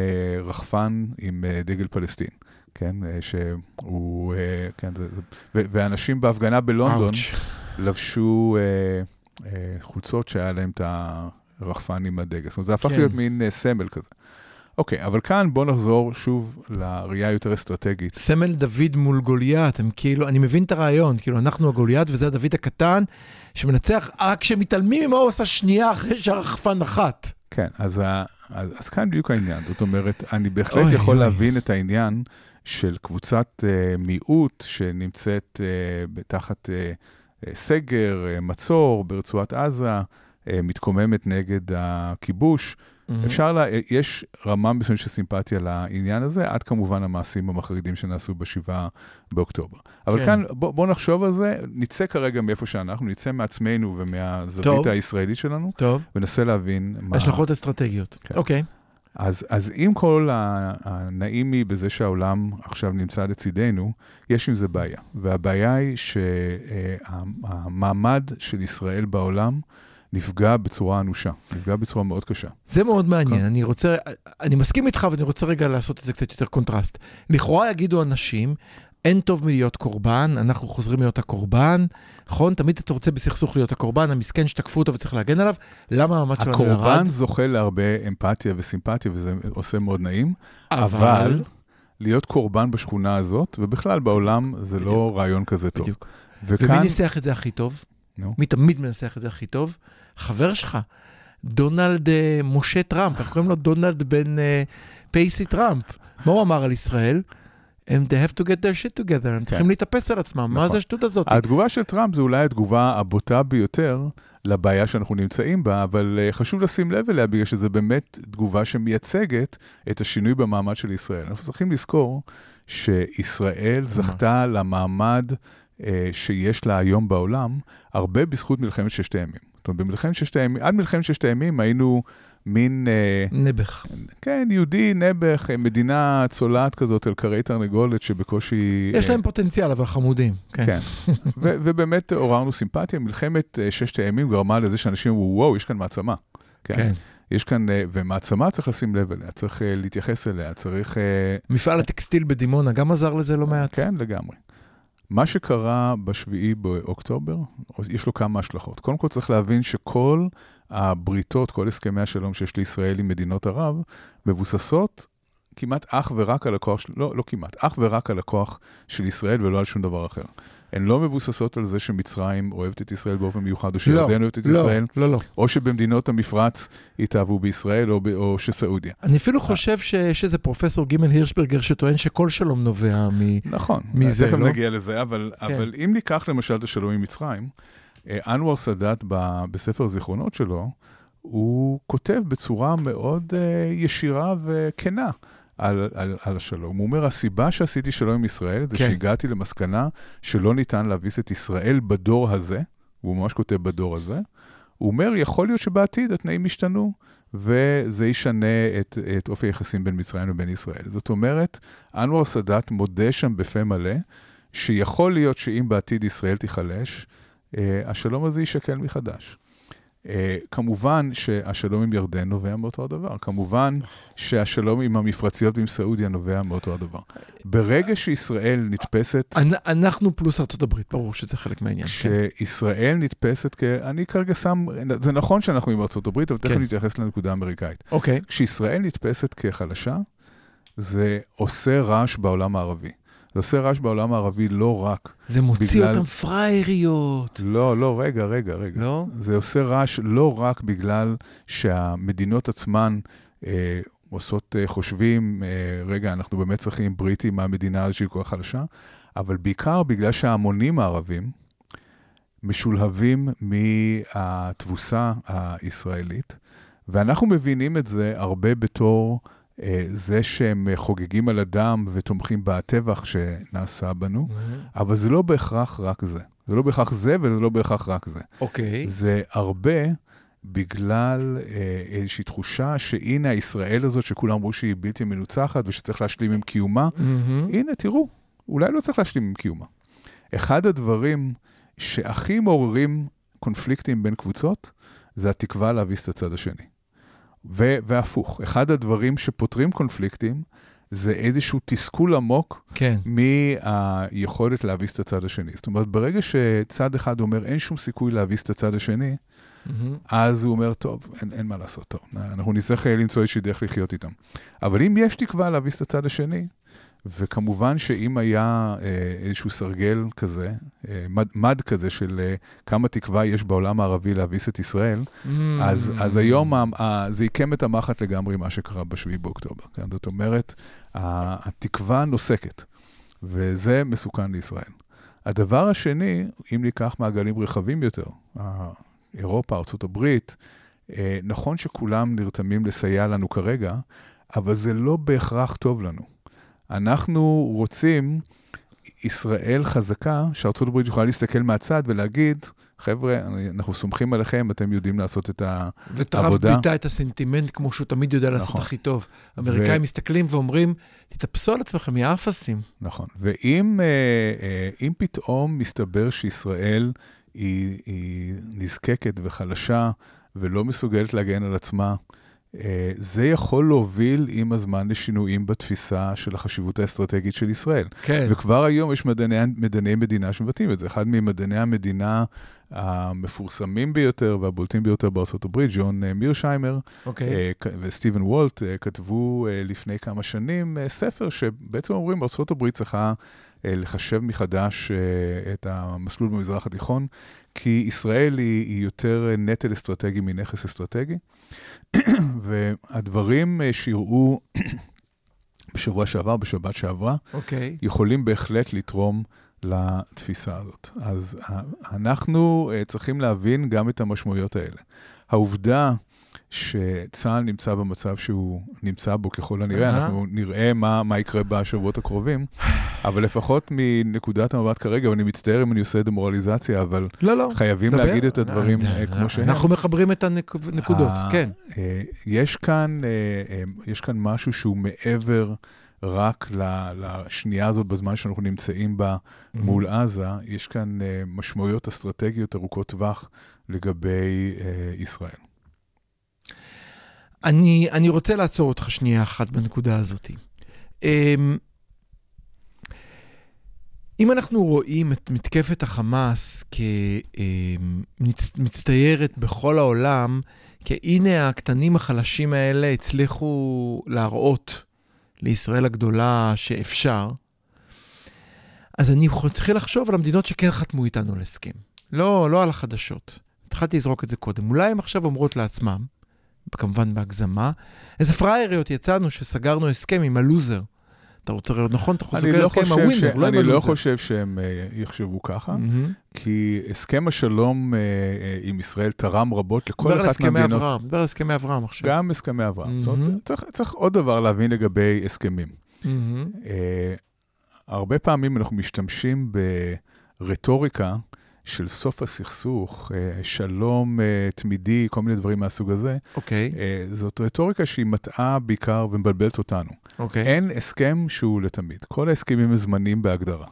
רחפן עם דגל פלסטין. כן, אה, שהוא, אה, כן, זה, זה, ואנשים בהפגנה בלונדון אאוץ'. לבשו אה, אה, חולצות שהיה להם את הרחפן עם הדגל. זאת אומרת, זה הפך כן. להיות מין אה, סמל כזה. אוקיי, אבל כאן בוא נחזור שוב לראייה יותר אסטרטגית. סמל דוד מול גוליית, הם כאילו, אני מבין את הרעיון, כאילו אנחנו הגוליית וזה הדוד הקטן שמנצח רק כשמתעלמים ממה הוא עשה שנייה אחרי שהרחפן נחת. כן, אז, אז, אז כאן בדיוק העניין. זאת אומרת, אני בהחלט אוי, יכול אוי. להבין את העניין של קבוצת אה, מיעוט שנמצאת אה, תחת אה, אה, סגר, אה, מצור ברצועת עזה, אה, מתקוממת נגד הכיבוש. אפשר, לה, יש רמה מסוימת של סימפתיה לעניין הזה, עד כמובן המעשים המחרידים שנעשו בשבעה באוקטובר. אבל כן. כאן, בוא, בוא נחשוב על זה, נצא כרגע מאיפה שאנחנו, נצא מעצמנו ומהזווית טוב. הישראלית שלנו, טוב, וננסה להבין מה... השלכות אסטרטגיות. כן. אוקיי. אז, אז עם כל ה- הנעים היא בזה שהעולם עכשיו נמצא לצידנו, יש עם זה בעיה. והבעיה היא שהמעמד של ישראל בעולם נפגע בצורה אנושה, נפגע בצורה מאוד קשה. זה מאוד מעניין, כן. אני רוצה, אני מסכים איתך ואני רוצה רגע לעשות את זה קצת יותר קונטרסט. לכאורה יגידו אנשים, אין טוב מלהיות קורבן, אנחנו חוזרים להיות הקורבן, נכון? תמיד אתה רוצה בסכסוך להיות הקורבן, המסכן שתקפו אותו וצריך להגן עליו, למה המעמד שלנו ירד? הקורבן זוכה להרבה אמפתיה וסימפתיה, וזה עושה מאוד נעים, אבל להיות קורבן בשכונה הזאת, ובכלל בעולם, זה לא בדיוק. רעיון כזה טוב. בדיוק. ומי וכאן, ניסח את זה הכי טוב? נו. מי תמיד מנסח את זה הכי טוב? חבר שלך, דונלד אה, משה טראמפ, אנחנו קוראים לו דונלד בן אה, פייסי טראמפ. מה הוא אמר על ישראל? הם they have to get their shit together, הם צריכים להתאפס על עצמם, מה כן. נכון. זה השטות הזאת? התגובה של טראמפ זה אולי התגובה הבוטה ביותר לבעיה שאנחנו נמצאים בה, אבל אה, חשוב לשים לב אליה, בגלל שזו באמת תגובה שמייצגת את השינוי במעמד של ישראל. אנחנו צריכים לזכור שישראל זכתה למעמד אה, שיש לה היום בעולם, הרבה בזכות מלחמת ששת הימים. זאת אומרת, במלחמת ששת הימים, עד מלחמת ששת הימים היינו מין... אה, נעבך. כן, יהודי נעבך, מדינה צולעת כזאת על כרי תרנגולת שבקושי... יש אה, להם פוטנציאל, אבל חמודים. כן. כן, ו- ובאמת עוררנו סימפתיה. מלחמת אה, ששת הימים גרמה לזה שאנשים אמרו, וואו, יש כאן מעצמה. כן. כן. יש כאן, ומעצמה צריך לשים לב אליה, צריך להתייחס אליה, צריך... מפעל הטקסטיל בדימונה גם עזר לזה לא מעט. כן, לגמרי. מה שקרה בשביעי באוקטובר, יש לו כמה השלכות. קודם כל צריך להבין שכל הבריתות, כל הסכמי השלום שיש לישראל עם מדינות ערב, מבוססות כמעט אך ורק על הכוח, לא, לא כמעט, אך ורק על הכוח של ישראל ולא על שום דבר אחר. הן לא מבוססות על זה שמצרים אוהבת את ישראל באופן מיוחד, או שירדן אוהבת את לא, ישראל, לא, לא. או שבמדינות המפרץ התאהבו בישראל, או, או שסעודיה. אני אפילו חושב שיש איזה פרופסור גימל הירשברגר שטוען שכל שלום נובע מ... נכון, מזה, תכף לא? נגיע לזה, אבל, כן. אבל אם ניקח למשל את השלום עם מצרים, אה, אנואר סאדאת בספר זיכרונות שלו, הוא כותב בצורה מאוד אה, ישירה וכנה על, על, על השלום. הוא אומר, הסיבה שעשיתי שלום עם ישראל, זה כן. שהגעתי למסקנה שלא ניתן להביס את ישראל בדור הזה, הוא ממש כותב בדור הזה, הוא אומר, יכול להיות שבעתיד התנאים ישתנו, וזה ישנה את, את אופי היחסים בין מצרים לבין ישראל. זאת אומרת, אנואר סאדאת מודה שם בפה מלא, שיכול להיות שאם בעתיד ישראל תיחלש, אה, השלום הזה יישקל מחדש. אה, כמובן שהשלום עם ירדן נובע מאותו הדבר. כמובן שהשלום עם המפרציות ועם סעודיה נובע מאותו הדבר. ברגע שישראל נתפסת... אנ- אנחנו פלוס הברית, ברור שזה חלק מהעניין. כן. כשישראל נתפסת כ... אני כרגע שם... זה נכון שאנחנו עם הברית, אבל תכף כן. נתייחס לנקודה האמריקאית. אוקיי. כשישראל נתפסת כחלשה, זה עושה רעש בעולם הערבי. זה עושה רעש בעולם הערבי לא רק... זה מוציא בגלל- אותם פראייריות. לא, לא, רגע, רגע, רגע. לא? זה עושה רעש לא רק בגלל שהמדינות עצמן אה, עושות אה, חושבים, אה, רגע, אנחנו באמת צריכים בריטים מהמדינה הזו שהיא כל כך חלשה, אבל בעיקר בגלל שההמונים הערבים משולהבים מהתבוסה הישראלית, ואנחנו מבינים את זה הרבה בתור זה שהם חוגגים על הדם ותומכים בטבח שנעשה בנו, אבל זה לא בהכרח רק זה. זה לא בהכרח זה וזה לא בהכרח רק זה. אוקיי. זה הרבה בגלל אה, איזושהי תחושה שהנה הישראל הזאת שכולם אמרו שהיא בלתי מנוצחת ושצריך להשלים עם קיומה, מהמם. הנה תראו, אולי לא צריך להשלים עם קיומה. אחד הדברים שהכי מעוררים קונפליקטים בין קבוצות, זה התקווה להביס את הצד השני. ו- והפוך, אחד הדברים שפותרים קונפליקטים, זה איזשהו תסכול עמוק כן. מהיכולת להביס את הצד השני. זאת אומרת, ברגע שצד אחד אומר, אין שום סיכוי להביס את הצד השני, מהמם. אז הוא אומר, טוב, אין, אין מה לעשות, טוב, אנחנו נצטרך אה, למצוא איזושהי דרך לחיות איתם. אבל אם יש תקווה להביס את הצד השני, וכמובן שאם היה אה, איזשהו סרגל כזה, אה, מד, מד כזה של אה, כמה תקווה יש בעולם הערבי להביס את ישראל, אז, Mm. אז היום ה, ה, זה עיקם את המחט לגמרי מה שקרה ב-7 באוקטובר. כן? זאת אומרת, התקווה נוסקת, וזה מסוכן לישראל. הדבר השני, אם ניקח מעגלים רחבים יותר, אירופה, ארה"ב, נכון שכולם נרתמים לסייע לנו כרגע, אבל זה לא בהכרח טוב לנו. אנחנו רוצים ישראל חזקה, שארה"ב יכולה להסתכל מהצד ולהגיד, חבר'ה, אנחנו סומכים עליכם, אתם יודעים לעשות את ה... וטראמפ. ביטא את הסנטימנט כמו שהוא תמיד יודע לעשות נכון. הכי טוב. האמריקאים מסתכלים ואומרים, תתאפסו על עצמכם, יא אפסים. נכון. ואם אה, אה, אם פתאום מסתבר שישראל היא, היא נזקקת וחלשה ולא מסוגלת להגן על עצמה, זה יכול להוביל עם הזמן לשינויים בתפיסה של החשיבות האסטרטגית של ישראל. כן. וכבר היום יש מדעני, מדעני מדינה שמבטאים את זה. אחד ממדעני המדינה המפורסמים ביותר והבולטים ביותר בארה"ב, ג'ון אה, מירשיימר, אוקיי. אה, וסטיבן וולט אה, כתבו אה, לפני כמה שנים אה, ספר שבעצם אומרים, ארה"ב צריכה אה, לחשב מחדש אה, את המסלול במזרח התיכון, כי ישראל היא, יותר אה, נטל אסטרטגי מנכס אסטרטגי. והדברים אה, שאירעו בשבוע שעבר, בשבת שעברה, אוקיי. יכולים בהחלט לתרום לתפיסה הזאת. אז ה- אנחנו אה, צריכים להבין גם את המשמעויות האלה. העובדה שצה"ל נמצא במצב שהוא נמצא בו ככל הנראה, אהה. אנחנו נראה מה, מה יקרה בשבועות הקרובים, אבל לפחות מנקודת המבט כרגע, ואני מצטער אם אני עושה דמורליזציה, אבל לא, לא. חייבים דבר. להגיד את הדברים אה, כמו שהם. אנחנו מחברים את הנקודות, ה- כן. אה, יש כאן, אה, אה, יש כאן משהו שהוא מעבר רק ל- לשנייה הזאת בזמן שאנחנו נמצאים בה מול עזה, יש כאן אה, משמעויות אסטרטגיות ארוכות טווח לגבי אה, ישראל. אני, אני רוצה לעצור אותך שנייה אחת בנקודה הזאת. אמ, אם אנחנו רואים את מתקפת החמאס כמצטיירת בכל העולם, כי הנה הקטנים החלשים האלה הצליחו להראות לישראל הגדולה שאפשר, אז אני מתחיל לחשוב על המדינות שכן חתמו איתנו על הסכם. לא, לא על החדשות. התחלתי לזרוק את זה קודם. אולי הן עכשיו אומרות לעצמם, כמובן בהגזמה, איזה פראייריות יצאנו שסגרנו הסכם עם הלוזר. אתה רוצה לראות נכון? אתה סוגר לא הסכם ש... הווינר, לא עם אני לא הלוזר. חושב שהם אה, יחשבו ככה. כי הסכם השלום אה, אה, עם ישראל תרם רבות לכל אחת מהמדינות. דבר על הסכמי אברהם עכשיו. גם הסכמי אברהם. זאת אומרת. צריך, צריך עוד דבר להבין לגבי הסכמים. הרבה פעמים אנחנו משתמשים ברטוריקה של סוף הסכסוך, אה, שלום אה, תמידי, כל מיני דברים מהסוג הזה. אוקיי, אה, זאת רטוריקה שהיא מטעה בעיקר ומבלבלת אותנו. אוקיי. אין הסכם שהוא לתמיד. כל ההסכמים הם זמניים בהגדרה.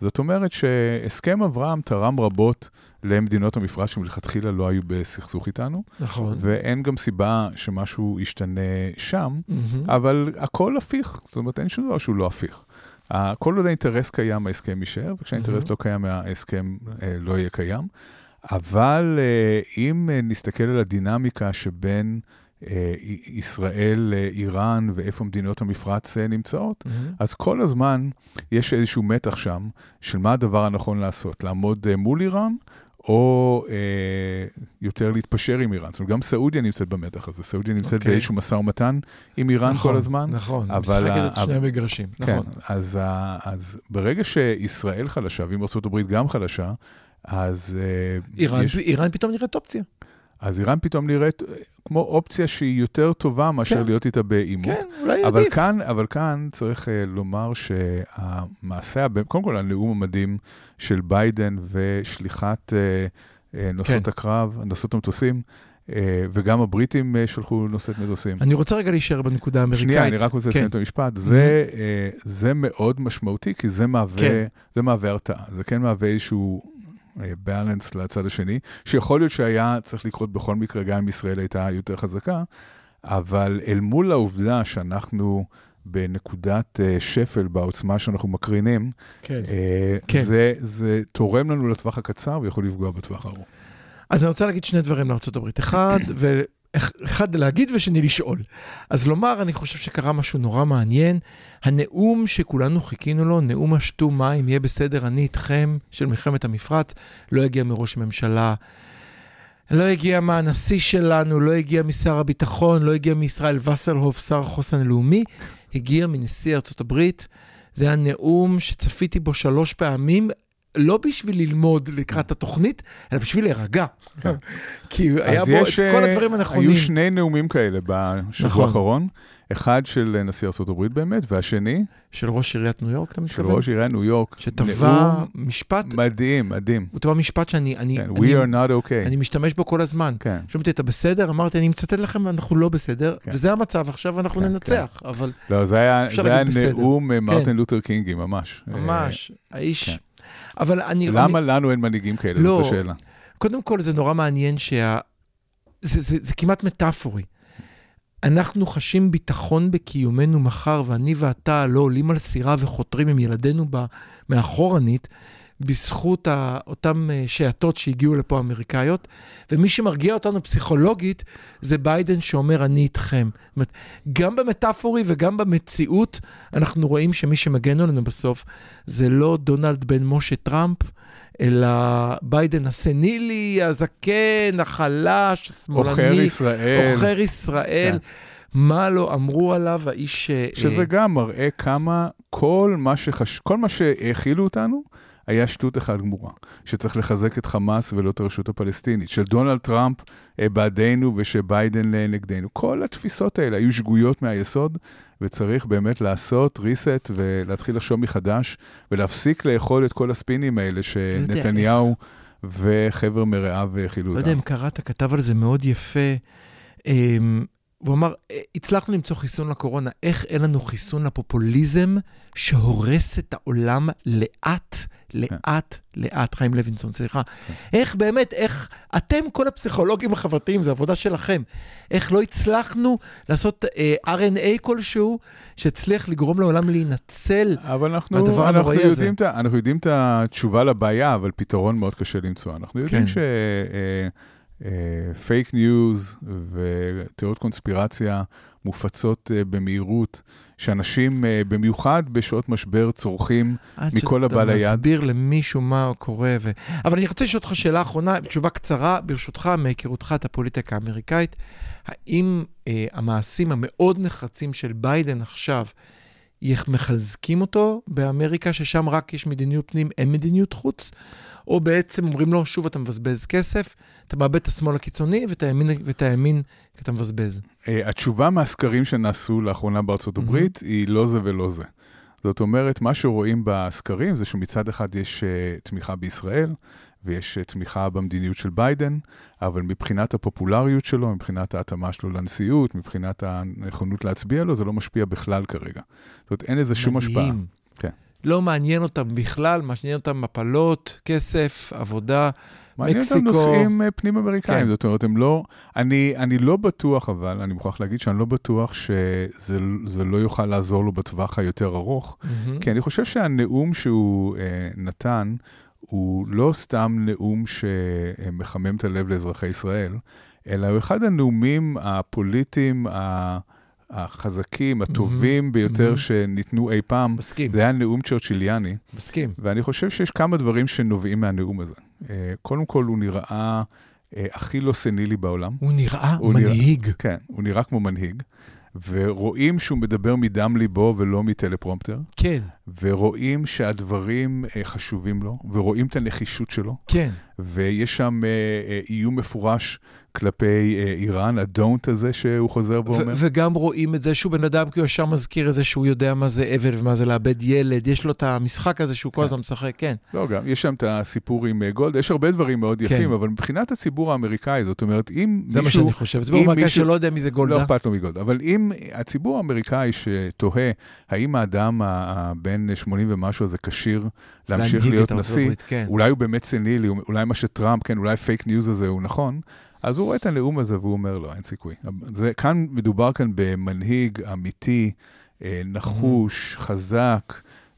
זאת אומרת שהסכם אברהם תרם רבות למדינות המפרץ שמלכתחילה לא היו בסכסוך איתנו, נכון. ואין גם סיבה שמשהו ישתנה שם. מהמם. אבל הכל הפיך, זאת אומרת, אין שום דבר שהוא לא הפיך. כל עוד האינטרס קיים, ההסכם יישאר, וכשהאינטרס מהמם. לא קיים, ההסכם אה, לא יהיה קיים. אבל אה, אם אה, נסתכל על הדינמיקה שבין ישראל, אה, איראן ואיפה מדינות המפרץ נמצאות, מהמם. אז כל הזמן יש איזשהו מתח שם של מה הדבר הנכון לעשות, לעמוד מול איראן, או אה, יותר להתפשר עם איראן. זאת אומרת, גם סעודיה נמצאת במתח הזה, סעודיה נמצאת אוקיי. באיזשהו משא ומתן עם איראן נכון, כל הזמן. נכון, אבל משחקת את שני המגרשים, כן, נכון. אז, אז ברגע שישראל חלשה, ואם ארה"ב גם חלשה, אז, אה, איראן יש, איראן פתאום נראית אופציה. אז איראן פתאום נראית אה, כמו אופציה שהיא יותר טובה מאשר כן. להיות איתה בעימות. כן, אולי אבל עדיף. כאן, אבל כאן צריך uh, לומר שהמעשה, קודם כל הנאום המדהים של ביידן ושליחת uh, uh, נושאות כן. הקרב, נושאות המטוסים, וגם הבריטים שלחו נושאת מטוסים. אני רוצה רגע להישאר בנקודה האמריקאית. שנייה, אני רק רוצה לסיים כן. את המשפט. זה, אה, זה מאוד משמעותי, כי זה מהווה, כן. זה מהווה הרתעה. זה כן מהווה איזשהו בלנס לצד השני, שיכול להיות שהיה צריך לקרות בכל מקרה, גם אם ישראל הייתה יותר חזקה, אבל אל מול העובדה שאנחנו בנקודת אה, שפל בעוצמה שאנחנו מקרינים, כן. אה, כן. זה, זה תורם לנו לטווח הקצר ויכול לפגוע בטווח הארוך. אז אני רוצה להגיד שני דברים לארה"ב. אחד, ו... אחד להגיד ושני לשאול. אז לומר, אני חושב שקרה משהו נורא מעניין. הנאום שכולנו חיכינו לו, נאום השתו מים, יהיה בסדר, אני איתכם, של מלחמת המפרץ, לא הגיע מראש ממשלה, לא הגיע מהנשיא שלנו, לא הגיע משר הביטחון, לא הגיע מישראל וסרהוף, שר החוסן הלאומי, הגיע מנשיא ארצות הברית. זה היה נאום שצפיתי בו שלוש פעמים, לא בשביל ללמוד לקראת התוכנית, אלא בשביל להירגע. כן. כי היה בו את יש, כל אה, הדברים הנכונים. היו שני נאומים כאלה בשבוע נכון. האחרון, אחד של אה, נשיא ארה"ב באמת, והשני של ראש עיריית ניו יורק, אתה של מתכוון? ראש עיריית ניו יורק. שטבע משפט, מדהים, מדהים. הוא טבע משפט שאני אני, כן, אני, We are not okay. אני משתמש בו כל הזמן. כן. אותי, אתה בסדר? אמרתי, אני מצטט לכם, אנחנו לא בסדר, כן. וזה המצב, עכשיו אנחנו כן, ננצח. אבל לא, זה היה, זה היה. נאום אה, מרטין כן. לותר קינגי, ממש. ממש, האיש... אבל אני... למה אני, לנו אין מנהיגים כאלה? לא. זאת השאלה. קודם כל, זה נורא מעניין שה... זה, זה, זה כמעט מטאפורי. אנחנו חשים ביטחון בקיומנו מחר, ואני ואתה לא עולים על סירה וחותרים עם ילדינו ב, מאחורנית, בזכות ה, אותם אה, שייטות שהגיעו לפה אמריקאיות, ומי שמרגיע אותנו פסיכולוגית זה ביידן שאומר, אני איתכם. זאת אומרת, גם במטאפורי וגם במציאות, אנחנו רואים שמי שמגן עלינו בסוף זה לא דונלד בן משה טראמפ, אלא ביידן הסנילי, הזקן, החלש, השמאלני. עוכר ישראל. עוכר ישראל. כן. מה לא אמרו עליו, האיש... אה, שזה גם מראה כמה כל מה, שחש... כל מה שהאכילו אותנו היה שטות אחת גמורה. שצריך לחזק את חמאס ולא את הרשות הפלסטינית. של דונלד טראמפ אה, בעדנו ושביידן נגדנו. כל התפיסות האלה היו שגויות מהיסוד, וצריך באמת לעשות reset ולהתחיל לחשוב מחדש, ולהפסיק לאכול את כל הספינים האלה שנתניהו וחבר מרעיו האכילו לא יודע אותם. אם קראת, כתב על זה מאוד יפה. אמ, הוא אמר, "אה, הצלחנו למצוא חיסון לקורונה, איך אין לנו חיסון לפופוליזם שהורס את העולם לאט, לאט, לאט, חיים לוינסון, סליחה. איך באמת, איך, אתם, כל הפסיכולוגים החברתיים, זו עבודה שלכם. איך לא הצלחנו לעשות אה, RNA כלשהו, שהצליח לגרום לעולם להינצל. אבל אנחנו, הדבר אנחנו, הנוראי הזה. יודעים, אנחנו יודעים את התשובה לבעיה, אבל פתרון מאוד קשה למצוא. אנחנו יודעים כן. שפייק ניוז ותיאוריות קונספירציה מופצות אה, במהירות, שאנשים, אה, במיוחד בשעות משבר, צורכים עד מכל הבא ליד. שאתה מסביר למישהו מה קורה. ו... אבל אני רוצה לשאול אותך שאלה אחרונה, תשובה קצרה, ברשותך, מהיכרותך את הפוליטיקה האמריקאית. האם אה, המעשים המאוד נחרצים של ביידן עכשיו, מחזקים אותו באמריקה, ששם רק יש מדיניות פנים, אין מדיניות חוץ? או בעצם אומרים לו, שוב אתה מבזבז כסף, אתה מאבד את השמאל הקיצוני ואת הימין, ואת הימין כי אתה מבזבז. אה, התשובה מהסקרים שנעשו לאחרונה בארצות הברית היא לא זה ולא זה. זאת אומרת, מה שרואים בסקרים זה שמצד אחד יש uh, תמיכה בישראל, ויש uh, תמיכה במדיניות של ביידן, אבל מבחינת הפופולריות שלו, מבחינת ההתאמה שלו לנשיאות, מבחינת הנכונות להצביע לו, זה לא משפיע בכלל כרגע. זאת אומרת, אין לזה שום השפעה. מדהים. כן. לא מעניין אותם בכלל, מה שעניין אותם מפלות, כסף, עבודה. מעניין אותם מקסיקו. נושאים אה, פנים-אמריקאים, כן. זאת אומרת, הם לא... אני, אני לא בטוח, אבל, אני מוכרח להגיד שאני לא בטוח שזה זה לא יוכל לעזור לו בטווח היותר ארוך, מהמם. כי אני חושב שהנאום שהוא אה, נתן, הוא לא סתם נאום שמחמם את הלב לאזרחי ישראל, אלא הוא אחד הנאומים הפוליטיים החזקים, הטובים ביותר מהמם. שניתנו אי פעם. מסכים, זה היה נאום צ'רצ'יליאני, מסכים. ואני חושב שיש כמה דברים שנובעים מהנאום הזה. אה, קודם כל, הוא נראה אה, הכי לא סנילי בעולם. הוא נראה הוא נראה- מנהיג. כן, הוא נראה כמו מנהיג, ורואים שהוא מדבר מדם ליבו ולא מטלפרומפטר. כן, ורואים שהדברים אה, חשובים לו, ורואים את הנחישות שלו, כן. ויש שם אה, אה, איום מפורש כלפי איראן, הדונט הזה שהוא חוזר ואומר. וגם רואים את זה שהוא בן אדם, כי הוא ישר מזכיר את זה שהוא יודע מה זה אבל ומה זה לאבד ילד. יש לו את המשחק הזה שהוא כל כן. הזמן משחק, כן. לא, גם, יש שם את הסיפור עם גולד, יש הרבה דברים מאוד יפים, כן. אבל מבחינת הציבור האמריקאי, זאת אומרת, אם זה מה מישהו... שאני חושב. זה ברור מישהו- שלא יודע מי זה לא גולדה. אכפת לו מגולד, אבל אם הציבור האמריקאי שתוהה האם האדם ה- הבן 80 ומשהו הזה כשיר להמשיך להיות נשיא, הברית, כן. אולי הוא באמת סנילי, אולי מה שטראמפ, כן, אולי fake news הזה הוא נכון, אז הוא רואה את הנאום הזה והוא אומר לו, אין סיכוי. זה, כאן מדובר כאן במנהיג אמיתי, אה, נחוש, חזק,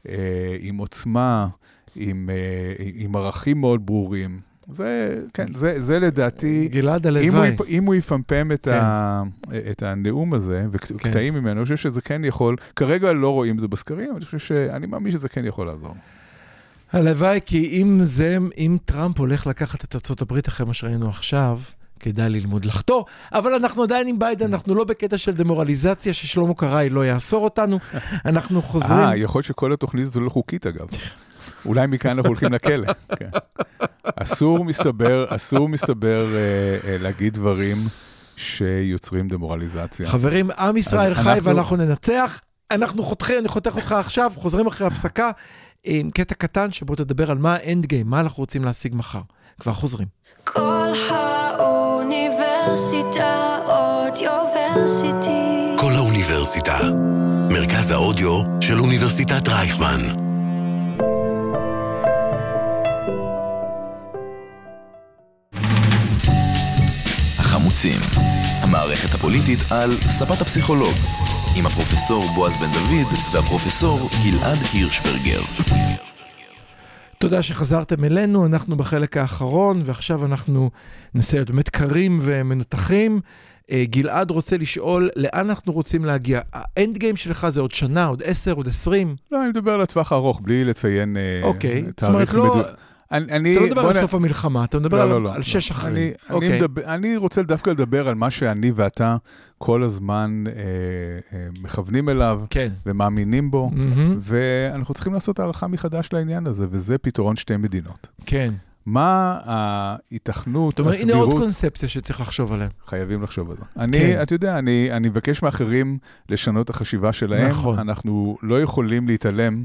אה, עם עוצמה, עם, אה, עם ערכים מאוד ברורים. זה, כן, זה, זה לדעתי, גלעד, אם הוא, הלוואי. אם הוא יפמפם את, כן. ה, את הנאום הזה, וקטעים ממנו, אני חושב שזה כן יכול, כרגע לא רואים את זה בסקרים, אני חושב שאני מאמין שזה כן יכול לעזור. הלוואי, כי אם זה, אם טראמפ הולך לקחת את ארה"ב אחרי מה שראינו עכשיו, כדאי ללמוד לחתור, אבל אנחנו עדיין עם ביידן, אנחנו לא בקטע של דמורליזציה ששלמה קרעי לא יאסור אותנו, אנחנו חוזרים... אה, יכול להיות שכל התוכנית הזו לא חוקית אגב. אולי מכאן אנחנו הולכים לכלא. כן. אסור, מסתבר, אסור, מסתבר, אה, אה, להגיד דברים שיוצרים דמורליזציה. חברים, עם ישראל חי אנחנו- ואנחנו ננצח. אנחנו חותכים, אני חותך אותך עכשיו, חוזרים אחרי הפסקה עם קטע קטן שבו תדבר על מה האנד גיים, מה אנחנו רוצים להשיג מחר. כבר חוזרים. כל האוניברסיטה אודיוורסיטי. כל האוניברסיטה. מרכז האודיו של אוניברסיטת רייכמן. החמוצים, המערכת הפוליטית על ספת הפסיכולוג, עם הפרופסור בועז בן דוד והפרופסור גלעד הירשברגר. תודה שחזרתם אלינו, אנחנו בחלק האחרון, ועכשיו אנחנו ננסה להיות באמת קרים ומנותחים. אה, גלעד רוצה לשאול, לאן אנחנו רוצים להגיע? האנד גיים שלך זה עוד שנה, עוד עשר, עוד עשרים? לא, אני מדבר על הטווח הארוך, בלי לציין אה, אוקיי. זאת תאריך אומרת, לא... אני, אני, אתה לא מדבר על סוף המלחמה, אתה מדבר לא, על, לא, לא, על שש. אחרי. אני, אוקיי. אני, מדבר, אני רוצה דווקא לדבר על מה שאני ואתה כל הזמן אה, אה, מכוונים אליו כן. ומאמינים בו, מהמם. ואנחנו צריכים לעשות הערכה מחדש לעניין הזה, וזה פתרון שתי מדינות. כן. מה ההיתכנות, זאת אומרת, הנה עוד הסבירות, קונספציה שצריך לחשוב עליה. חייבים לחשוב על זה. אני, כן. אתה יודע, אני, אני מבקש מאחרים לשנות את החשיבה שלהם. נכון. אנחנו לא יכולים להתעלם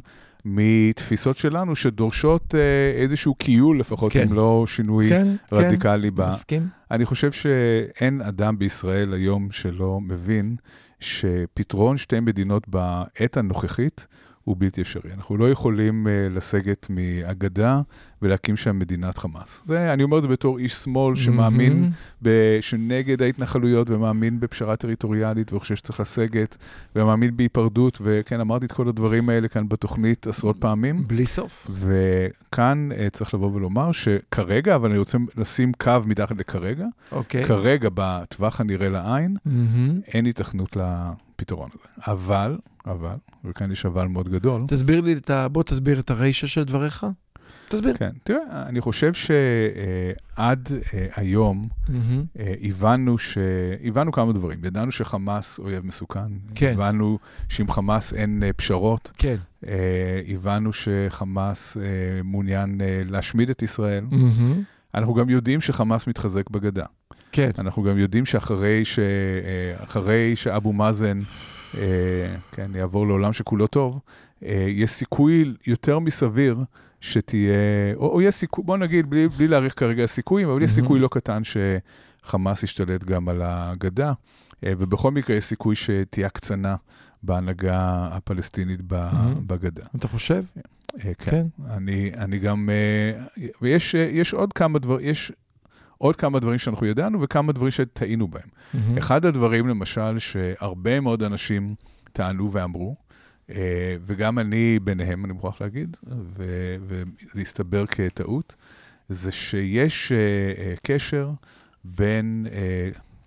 מתפיסות שלנו שדורשות אה, איזשהו קיול, לפחות כן. אם לא שינוי כן, רדיקלי כן, בה. מסכים. אני חושב שאין אדם בישראל היום שלא מבין שפתרון שתי מדינות בעת הנוכחית הוא בלתי אפשרי. אנחנו לא יכולים uh, לסגת מאגדה ולהקים שם מדינת חמאס. זה, אני אומר את זה בתור איש שמאל שמאמין. ב, שנגד ההתנחלויות ומאמין בפשרה טריטוריאלית וחושב שצריך לסגת, ומאמין בהיפרדות, וכן, אמרתי את כל הדברים האלה כאן בתוכנית עשרות פעמים. בלי סוף. וכאן uh, צריך לבוא ולומר שכרגע, אבל אני רוצה לשים קו מתחת לכרגע, אוקיי. כרגע, בטווח הנראה לעין, מהמם. אין היתכנות לפתרון הזה. אבל, אבל, וכאן יש אבל מאוד גדול, תסביר לי, את ה... בוא תסביר את הרישה של דבריך. תסביר. כן, תראה, אני חושב שעד היום מהמם. אה, הבנו, ש... הבנו כמה דברים. ידענו שחמאס אויב מסוכן, כן. הבנו שעם חמאס אין אה, פשרות, כן. אה, הבנו שחמאס אה, מעוניין אה, להשמיד את ישראל. אנחנו גם יודעים שחמאס מתחזק בגדה. כן. אנחנו גם יודעים שאחרי ש... אה, שאבו מאזן אה, כן, יעבור לעולם שכולו טוב, אה, יש סיכוי יותר מסביר שתהיה, או, או יש סיכוי, בוא נגיד, בלי, בלי להעריך כרגע סיכויים, אבל יש מהמם. סיכוי לא קטן שחמאס ישתלט גם על הגדה, אה, ובכל מקרה יש סיכוי שתהיה הקצנה בהנהגה הפלסטינית ב- מהמם. בגדה. אתה חושב? אה, כן. כן. אני, אני גם, אה, ויש אה, יש עוד כמה דברים, יש עוד כמה דברים שאנחנו ידענו וכמה דברים שטעינו בהם. מהמם. אחד הדברים, למשל, שהרבה מאוד אנשים טענו ואמרו, אה, וגם אני ביניהם, אני מוכרח להגיד, ו- וזה הסתבר כטעות, זה שיש אה, אה, קשר בין,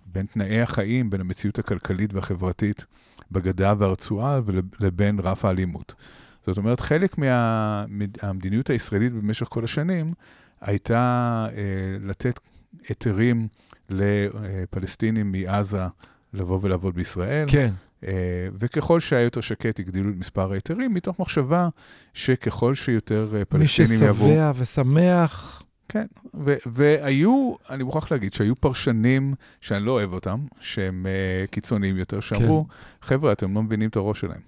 בין תנאי החיים, בין המציאות הכלכלית והחברתית בגדה והרצועה ולבין רף האלימות. זאת אומרת, חלק מהמדיניות הישראלית במשך כל השנים הייתה אה, לתת היתרים לפלסטינים מעזה לבוא ולעבוד בישראל. כן. אה, וככל שהיה יותר שקט, הגדילו את מספר ההיתרים, מתוך מחשבה שככל שיותר אה, מי פלסטינים יבואו... ששבע ושמח. כן, ו- והיו, אני מוכרח להגיד שהיו פרשנים שאני לא אוהב אותם, שהם uh, קיצוניים יותר, שאמרו, כן. חבר'ה, אתם לא מבינים את הראש שלהם.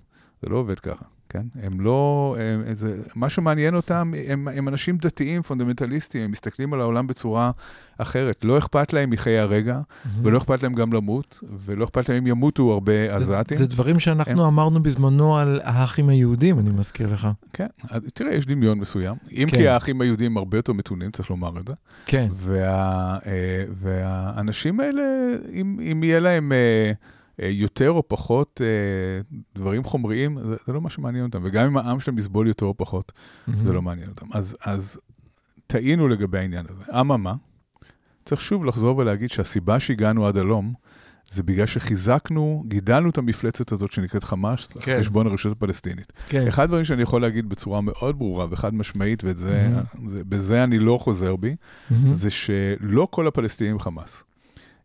זה לא עובד ככה, כן? הם לא, הם, זה, מה שמעניין אותם, הם, הם אנשים דתיים, פונדמנטליסטים, הם מסתכלים על העולם בצורה אחרת. לא אכפת להם מחיי הרגע, ולא אכפת להם גם למות, ולא אכפת להם אם ימותו הרבה זה- עזתים. זה דברים שאנחנו הם- אמרנו בזמנו על האחים היהודים, אני מזכיר לך. כן, אז תראה, יש דמיון מסוים. אם כן. כי האחים היהודים הרבה יותר מתונים, צריך לומר את זה. כן. וה, אה, והאנשים האלה, אם, אם יהיה להם אה, יותר או פחות אה, דברים חומריים, זה, זה לא מה שמעניין אותם. וגם אם העם שלהם יסבול יותר או פחות, Mm-hmm. זה לא מעניין אותם. אז, אז טעינו לגבי העניין הזה. אממה, צריך שוב לחזור ולהגיד שהסיבה שהגענו עד הלום, זה בגלל שחיזקנו, גידלנו את המפלצת הזאת שנקראת חמאס, כן. חשבון הרשות הפלסטינית. כן. אחד הדברים שאני יכול להגיד בצורה מאוד ברורה וחד משמעית, ובזה. זה, בזה אני לא חוזר בי, מהמם. זה שלא כל הפלסטינים חמאס.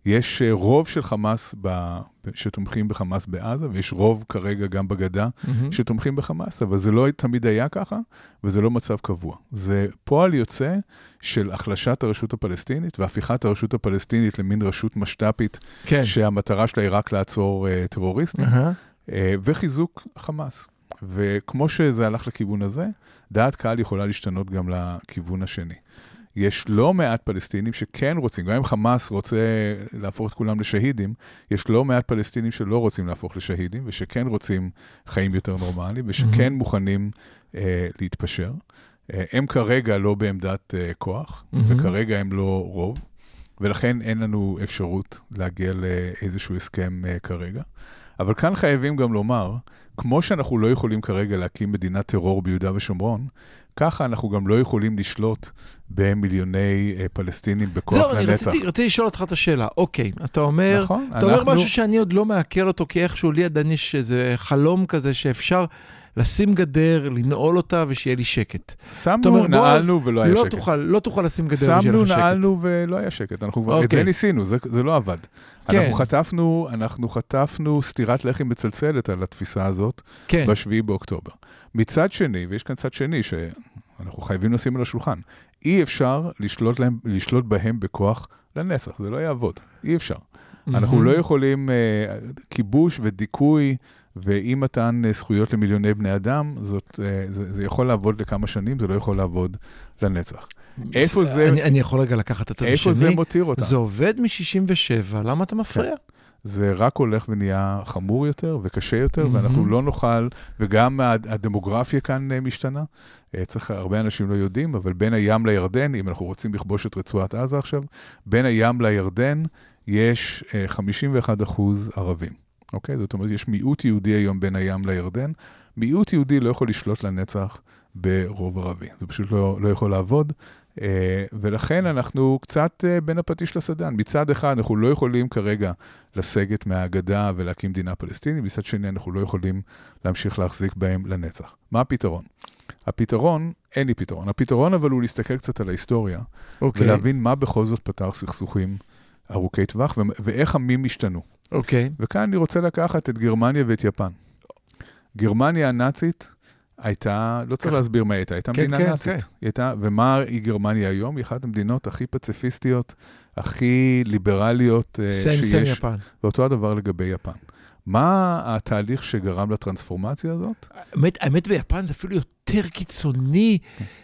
יש אה, רוב של חמאס ב... שתומכים בחמאס בעזה, ויש רוב כרגע גם בגדה מהמם. שתומכים בחמאס, אבל זה לא תמיד היה ככה, וזה לא מצב קבוע. זה פועל יוצא של החלשת הרשות הפלסטינית והפיכת הרשות הפלסטינית למין רשות משת"פית, כן. שהמטרה שלה היא רק לעצור uh, טרוריסטים, אהה. אה, וחיזוק חמאס. וכמו שזה הלך לכיוון הזה, דעת קהל יכולה להשתנות גם לכיוון השני. יש לא מעט פלסטינים שכן רוצים, גם אם חמאס רוצה להפוך את כולם לשהידים, יש לא מעט פלסטינים שלא רוצים להפוך לשהידים, ושכן רוצים חיים יותר נורמליים, ושכן Mhm. מוכנים אה, להתפשר. אה, הם כרגע לא בעמדת אה, כוח, Mhm. וכרגע הם לא רוב, ולכן אין לנו אפשרות להגיע לאיזשהו הסכם אה, כרגע. אבל כאן חייבים גם לומר, כמו שאנחנו לא יכולים כרגע להקים מדינת טרור ביהודה ושומרון, ככה אנחנו גם לא יכולים לשלוט במיליוני אה, פלסטינים בכוח זהו, אני לנצח. רציתי, רציתי לשאול אותך את השאלה. אוקיי, אתה אומר, נכון, אתה אומר אנחנו- משהו שאני עוד לא מעכל אותו, כי איכשהו לי עדיין יש איזה חלום כזה שאפשר לשים גדר, לנעול אותה ושיהיה לי שקט. שמנו, בועז, נעלנו ולא היה לא שקט. תוכל, לא תוכל לשים גדר ושיהיה שמנו, לך שקט. נעלנו ולא היה שקט. אנחנו כבר, את אוקיי. זה ניסינו, זה, זה לא עבד. כן. אנחנו חטפנו, אנחנו חטפנו סטירת לחי מצלצלת על התפיסה הזאת כן, ב-7 באוקטובר. מצד שני, ויש כאן צד שני שאנחנו חייבים לשים על השולחן, אי אפשר לשלוט, להם, לשלוט בהם בכוח לנצח, זה לא יעבוד, אי אפשר. אנחנו מהמם. לא יכולים, אה, כיבוש ודיכוי ואי מתן זכויות למיליוני בני אדם, זאת, אה, זה, זה יכול לעבוד לכמה שנים, זה לא יכול לעבוד לנצח. איפה זה- אני, אני יכול רגע לקחת את הצד השני? איפה זה מותיר אותם? זה עובד מ-67, למה אתה מפריע? זה רק הולך ונהיה חמור יותר וקשה יותר, מהמם. ואנחנו לא נוכל, וגם הד- הדמוגרפיה כאן אה, משתנה. אה, צריך, הרבה אנשים לא יודעים, אבל בין הים לירדן, אם אנחנו רוצים לכבוש את רצועת עזה עכשיו, בין הים לירדן יש אה, 51 אחוז ערבים. אוקיי? זאת אומרת, יש מיעוט יהודי היום בין הים לירדן. מיעוט יהודי לא יכול לשלוט לנצח ברוב ערבי. זה פשוט לא, לא יכול לעבוד. אה, ולכן אנחנו קצת אה, בין הפטיש לסדן. מצד אחד, אנחנו לא יכולים כרגע לסגת מהאגדה ולהקים מדינה פלסטינית, מצד שני, אנחנו לא יכולים להמשיך להחזיק בהם לנצח. מה הפתרון? הפתרון, אין לי פתרון. הפתרון אבל הוא להסתכל קצת על ההיסטוריה, אוקיי, ולהבין מה בכל זאת פתר סכסוכים ארוכי טווח, ו- ואיך עמים השתנו. אוקיי. וכאן אני רוצה לקחת את גרמניה ואת יפן. גרמניה הנאצית הייתה, לא צריך ככה. להסביר מה הייתה, הייתה כן, מדינה כן, נאצית. כן. היא הייתה, ומה היא גרמניה היום? היא אחת המדינות הכי פציפיסטיות, הכי ליברליות אה, סיים סיים שיש. יפן. ואותו הדבר לגבי יפן. מה התהליך שגרם לטרנספורמציה הזאת? האמת, האמת ביפן זה אפילו יותר קיצוני.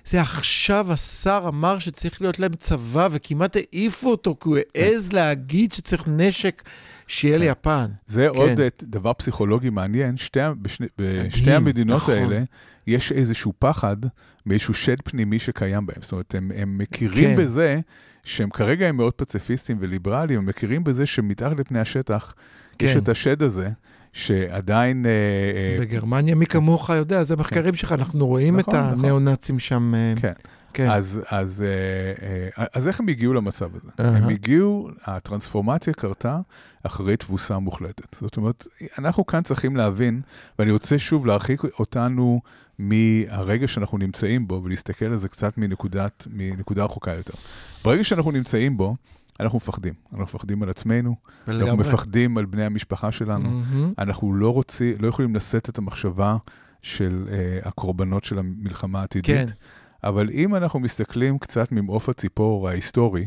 זה עכשיו השר אמר שצריך להיות להם צבא, וכמעט העיפו אותו, כי הוא העז להגיד שצריך נשק שיהיה כן. ליפן. זה כן. עוד דבר פסיכולוגי מעניין. שתי, בשני, בשתי המדינות נכון. האלה יש איזשהו פחד מאיזשהו שד פנימי שקיים בהם. זאת אומרת, הם, הם מכירים כן. בזה שהם כרגע הם מאוד פציפיסטים וליברליים, הם מכירים בזה שמתחת לפני השטח יש כן. את השד הזה, שעדיין... אה, אה, בגרמניה, מי כמוך יודע, זה מחקרים שלך, אנחנו רואים את נכון, נכון. הניאו-נאצים שם. אה, כן. כן. אז, אז, אז איך הם הגיעו למצב הזה? אהה. הם הגיעו, הטרנספורמציה קרתה אחרי תבוסה מוחלטת. זאת אומרת, אנחנו כאן צריכים להבין, ואני רוצה שוב להרחיק אותנו מהרגע שאנחנו נמצאים בו, ולהסתכל על זה קצת מנקודת, מנקודה רחוקה יותר. ברגע שאנחנו נמצאים בו, אנחנו מפחדים. אנחנו מפחדים על עצמנו, אנחנו לגמרי. מפחדים על בני המשפחה שלנו, מהמם. אנחנו לא רוצים, לא יכולים לשאת את המחשבה של uh, הקורבנות של המלחמה העתידית. כן. אבל אם אנחנו מסתכלים קצת ממעוף הציפור ההיסטורי,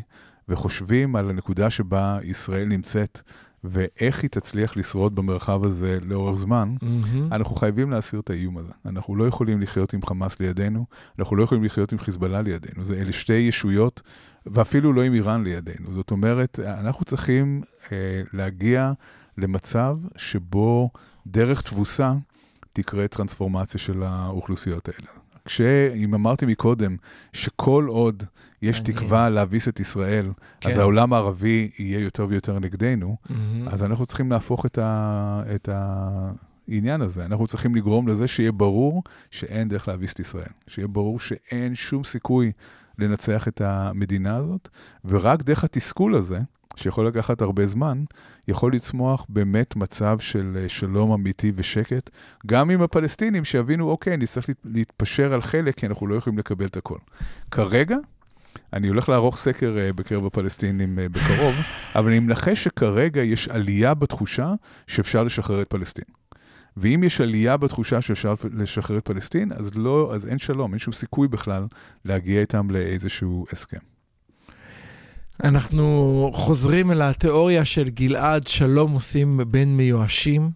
וחושבים על הנקודה שבה ישראל נמצאת, ואיך היא תצליח לשרוד במרחב הזה לאורך זמן, מהמם. אנחנו חייבים להסיר את האיום הזה. אנחנו לא יכולים לחיות עם חמאס לידינו, אנחנו לא יכולים לחיות עם חיזבאללה לידינו. זה אלה שתי ישויות, ואפילו לא עם איראן לידינו. זאת אומרת, אנחנו צריכים אה, להגיע למצב שבו דרך תבוסה תקרה טרנספורמציה של האוכלוסיות האלה. כשאם אמרתי מקודם, שכל עוד יש מעניין. תקווה להביס את ישראל, כן. אז העולם הערבי יהיה יותר ויותר נגדנו, מהמם. אז אנחנו צריכים להפוך את, ה, את העניין הזה. אנחנו צריכים לגרום לזה שיהיה ברור שאין דרך להביס את ישראל. שיהיה ברור שאין שום סיכוי לנצח את המדינה הזאת, ורק דרך התסכול הזה, שיכול לקחת הרבה זמן, יכול לצמוח באמת מצב של אה, שלום אמיתי ושקט, גם עם הפלסטינים שיבינו, אוקיי, נצטרך להת- להתפשר על חלק, כי אנחנו לא יכולים לקבל את הכל. כרגע, אני הולך לערוך סקר אה, בקרב הפלסטינים אה, בקרוב, אבל אני מנחש שכרגע יש עלייה בתחושה שאפשר לשחרר את פלסטין. ואם יש עלייה בתחושה שאפשר לשחרר את פלסטין, אז, לא, אז אין שלום, אין שום סיכוי בכלל להגיע איתם לאיזשהו הסכם. אנחנו חוזרים אל התיאוריה של גלעד, שלום עושים בין מיואשים.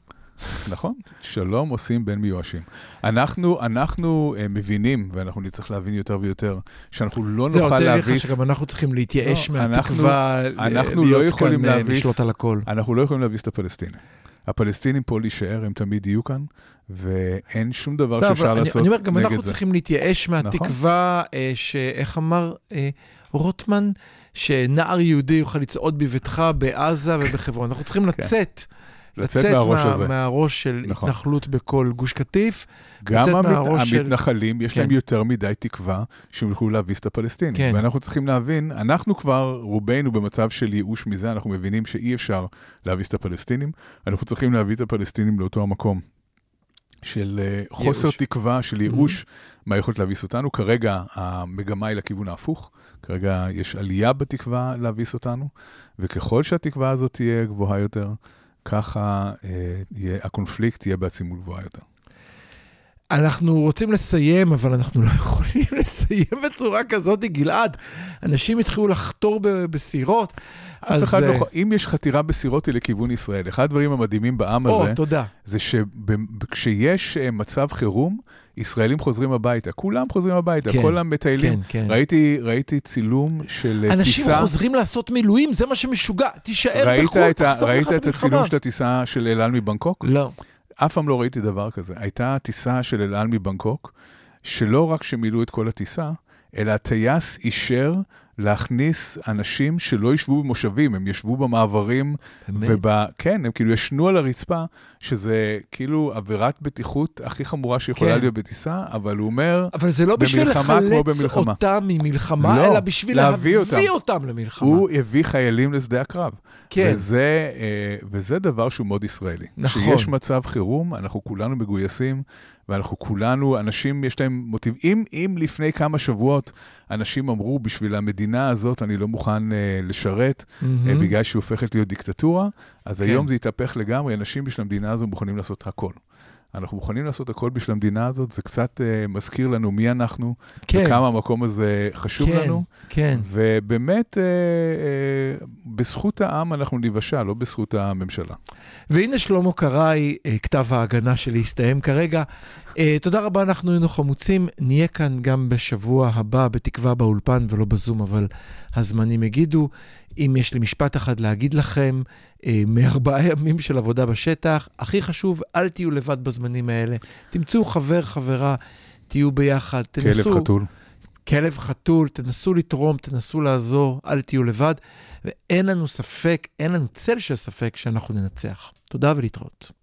נכון, שלום עושים בין מיואשים. אנחנו, אנחנו uh, מבינים, ואנחנו נצטרך להבין יותר ויותר, שאנחנו לא זהו, נוכל רוצה להגיד לך להביס, שגם אנחנו צריכים להתייאש לא, מהתקווה אנחנו- אנחנו להיות לא יכולים כאן, אה, להביס- לשלוט על הכל. אנחנו לא יכולים להביס את הפלסטינים. הפלסטינים פה להישאר, הם תמיד יהיו כאן, ואין שום דבר לא, שאפשר לעשות אני אומר, גם נגד אנחנו זה. צריכים להתייאש מהתקווה, אה, שאיך אמר אה, רוטמן? שנער יהודי יוכל לצעוד בביתך בעזה ובחברון. אנחנו צריכים לצאת, כן. לצאת מהראש הזה. מהראש של נכון. התנחלות בכל גוש קטיף. גם לצאת המת... מהראש של- המתנחלים, יש כן. להם יותר מדי תקווה שהם יוכלו להביס את הפלסטינים. כן. ואנחנו צריכים להבין, אנחנו כבר, רובנו במצב של ייאוש מזה, אנחנו מבינים שאי אפשר להביס את הפלסטינים. אנחנו צריכים להביא את הפלסטינים לאותו המקום של אה, חוסר ייאוש. תקווה, של ייאוש, מהיכולת להביס אותנו. כרגע המגמה היא לכיוון ההפוך. כרגע יש עלייה בתקווה להביס אותנו, וככל שהתקווה הזאת תהיה גבוהה יותר, ככה אה, יהיה, הקונפליקט יהיה בעצימות גבוהה יותר. אנחנו רוצים לסיים, אבל אנחנו לא יכולים לסיים בצורה כזאת, גלעד. אנשים התחילו לחתור ב- בסירות. אז... אחד לא אה, אם יש חתירה בסירות היא לכיוון ישראל. אחד הדברים המדהימים בעם או, הזה, תודה. זה שכשיש אה, מצב חירום, ישראלים חוזרים הביתה. כולם חוזרים הביתה, כן, כל המטיילים. כן, כן. ראיתי, ראיתי צילום של אה, אנשים טיסה. חוזרים לעשות מילואים, זה מה שמשוגע. תישאר בחו"ל, את, ה, תחסוך ראית את הצילום. של הטיסה של אל על מבנקוק? לא. אף פעם לא ראיתי דבר כזה. הייתה טיסה של אל על מבנקוק, שלא רק שמילאו את כל הטיסה, אלא הטייס אישר להכניס אנשים שלא ישבו במושבים, הם ישבו במעברים, באמת? וב... כן, הם כאילו ישנו על הרצפה, שזה כאילו עבירת בטיחות הכי חמורה שיכולה כן. להיות בטיסה, אבל הוא אומר, אבל זה לא בשביל לחלץ. אותם ממלחמה, לא, אלא בשביל להביא להביא אותם. אותם למלחמה. הוא הביא חיילים לשדה הקרב. כן, וזה, אה, וזה דבר שהוא מאוד ישראלי. נכון. שיש מצב חירום, אנחנו כולנו מגויסים, ואנחנו כולנו, אנשים יש להם מוטיב. אם, אם לפני כמה שבועות אנשים אמרו, בשביל המדינה הזאת אני לא מוכן אה, לשרת, אה, מהמם. בגלל שהיא הופכת להיות דיקטטורה, אז כן. היום זה התהפך לגמרי, אנשים בשביל המדינה הזו מוכנים לעשות הכל. אנחנו מוכנים לעשות הכל בשביל המדינה הזאת, זה קצת אה, מזכיר לנו מי אנחנו, כן, וכמה המקום הזה חשוב כן, לנו. כן. ובאמת, אה, אה, בזכות העם אנחנו ניוושע, לא בזכות הממשלה. והנה שלמה קרעי, אה, כתב ההגנה שלי הסתיים כרגע. אה, תודה רבה, אנחנו היינו חמוצים. נהיה כאן גם בשבוע הבא, בתקווה באולפן ולא בזום, אבל הזמנים יגידו. אם יש לי משפט אחד להגיד לכם, אה, מארבעה ימים של עבודה בשטח, הכי חשוב, אל תהיו לבד בזמנים האלה. תמצאו חבר, חברה, תהיו ביחד, תנסו... כלב חתול. כלב חתול, תנסו לתרום, תנסו לעזור, אל תהיו לבד, ואין לנו ספק, אין לנו צל של ספק שאנחנו ננצח. תודה ולהתראות.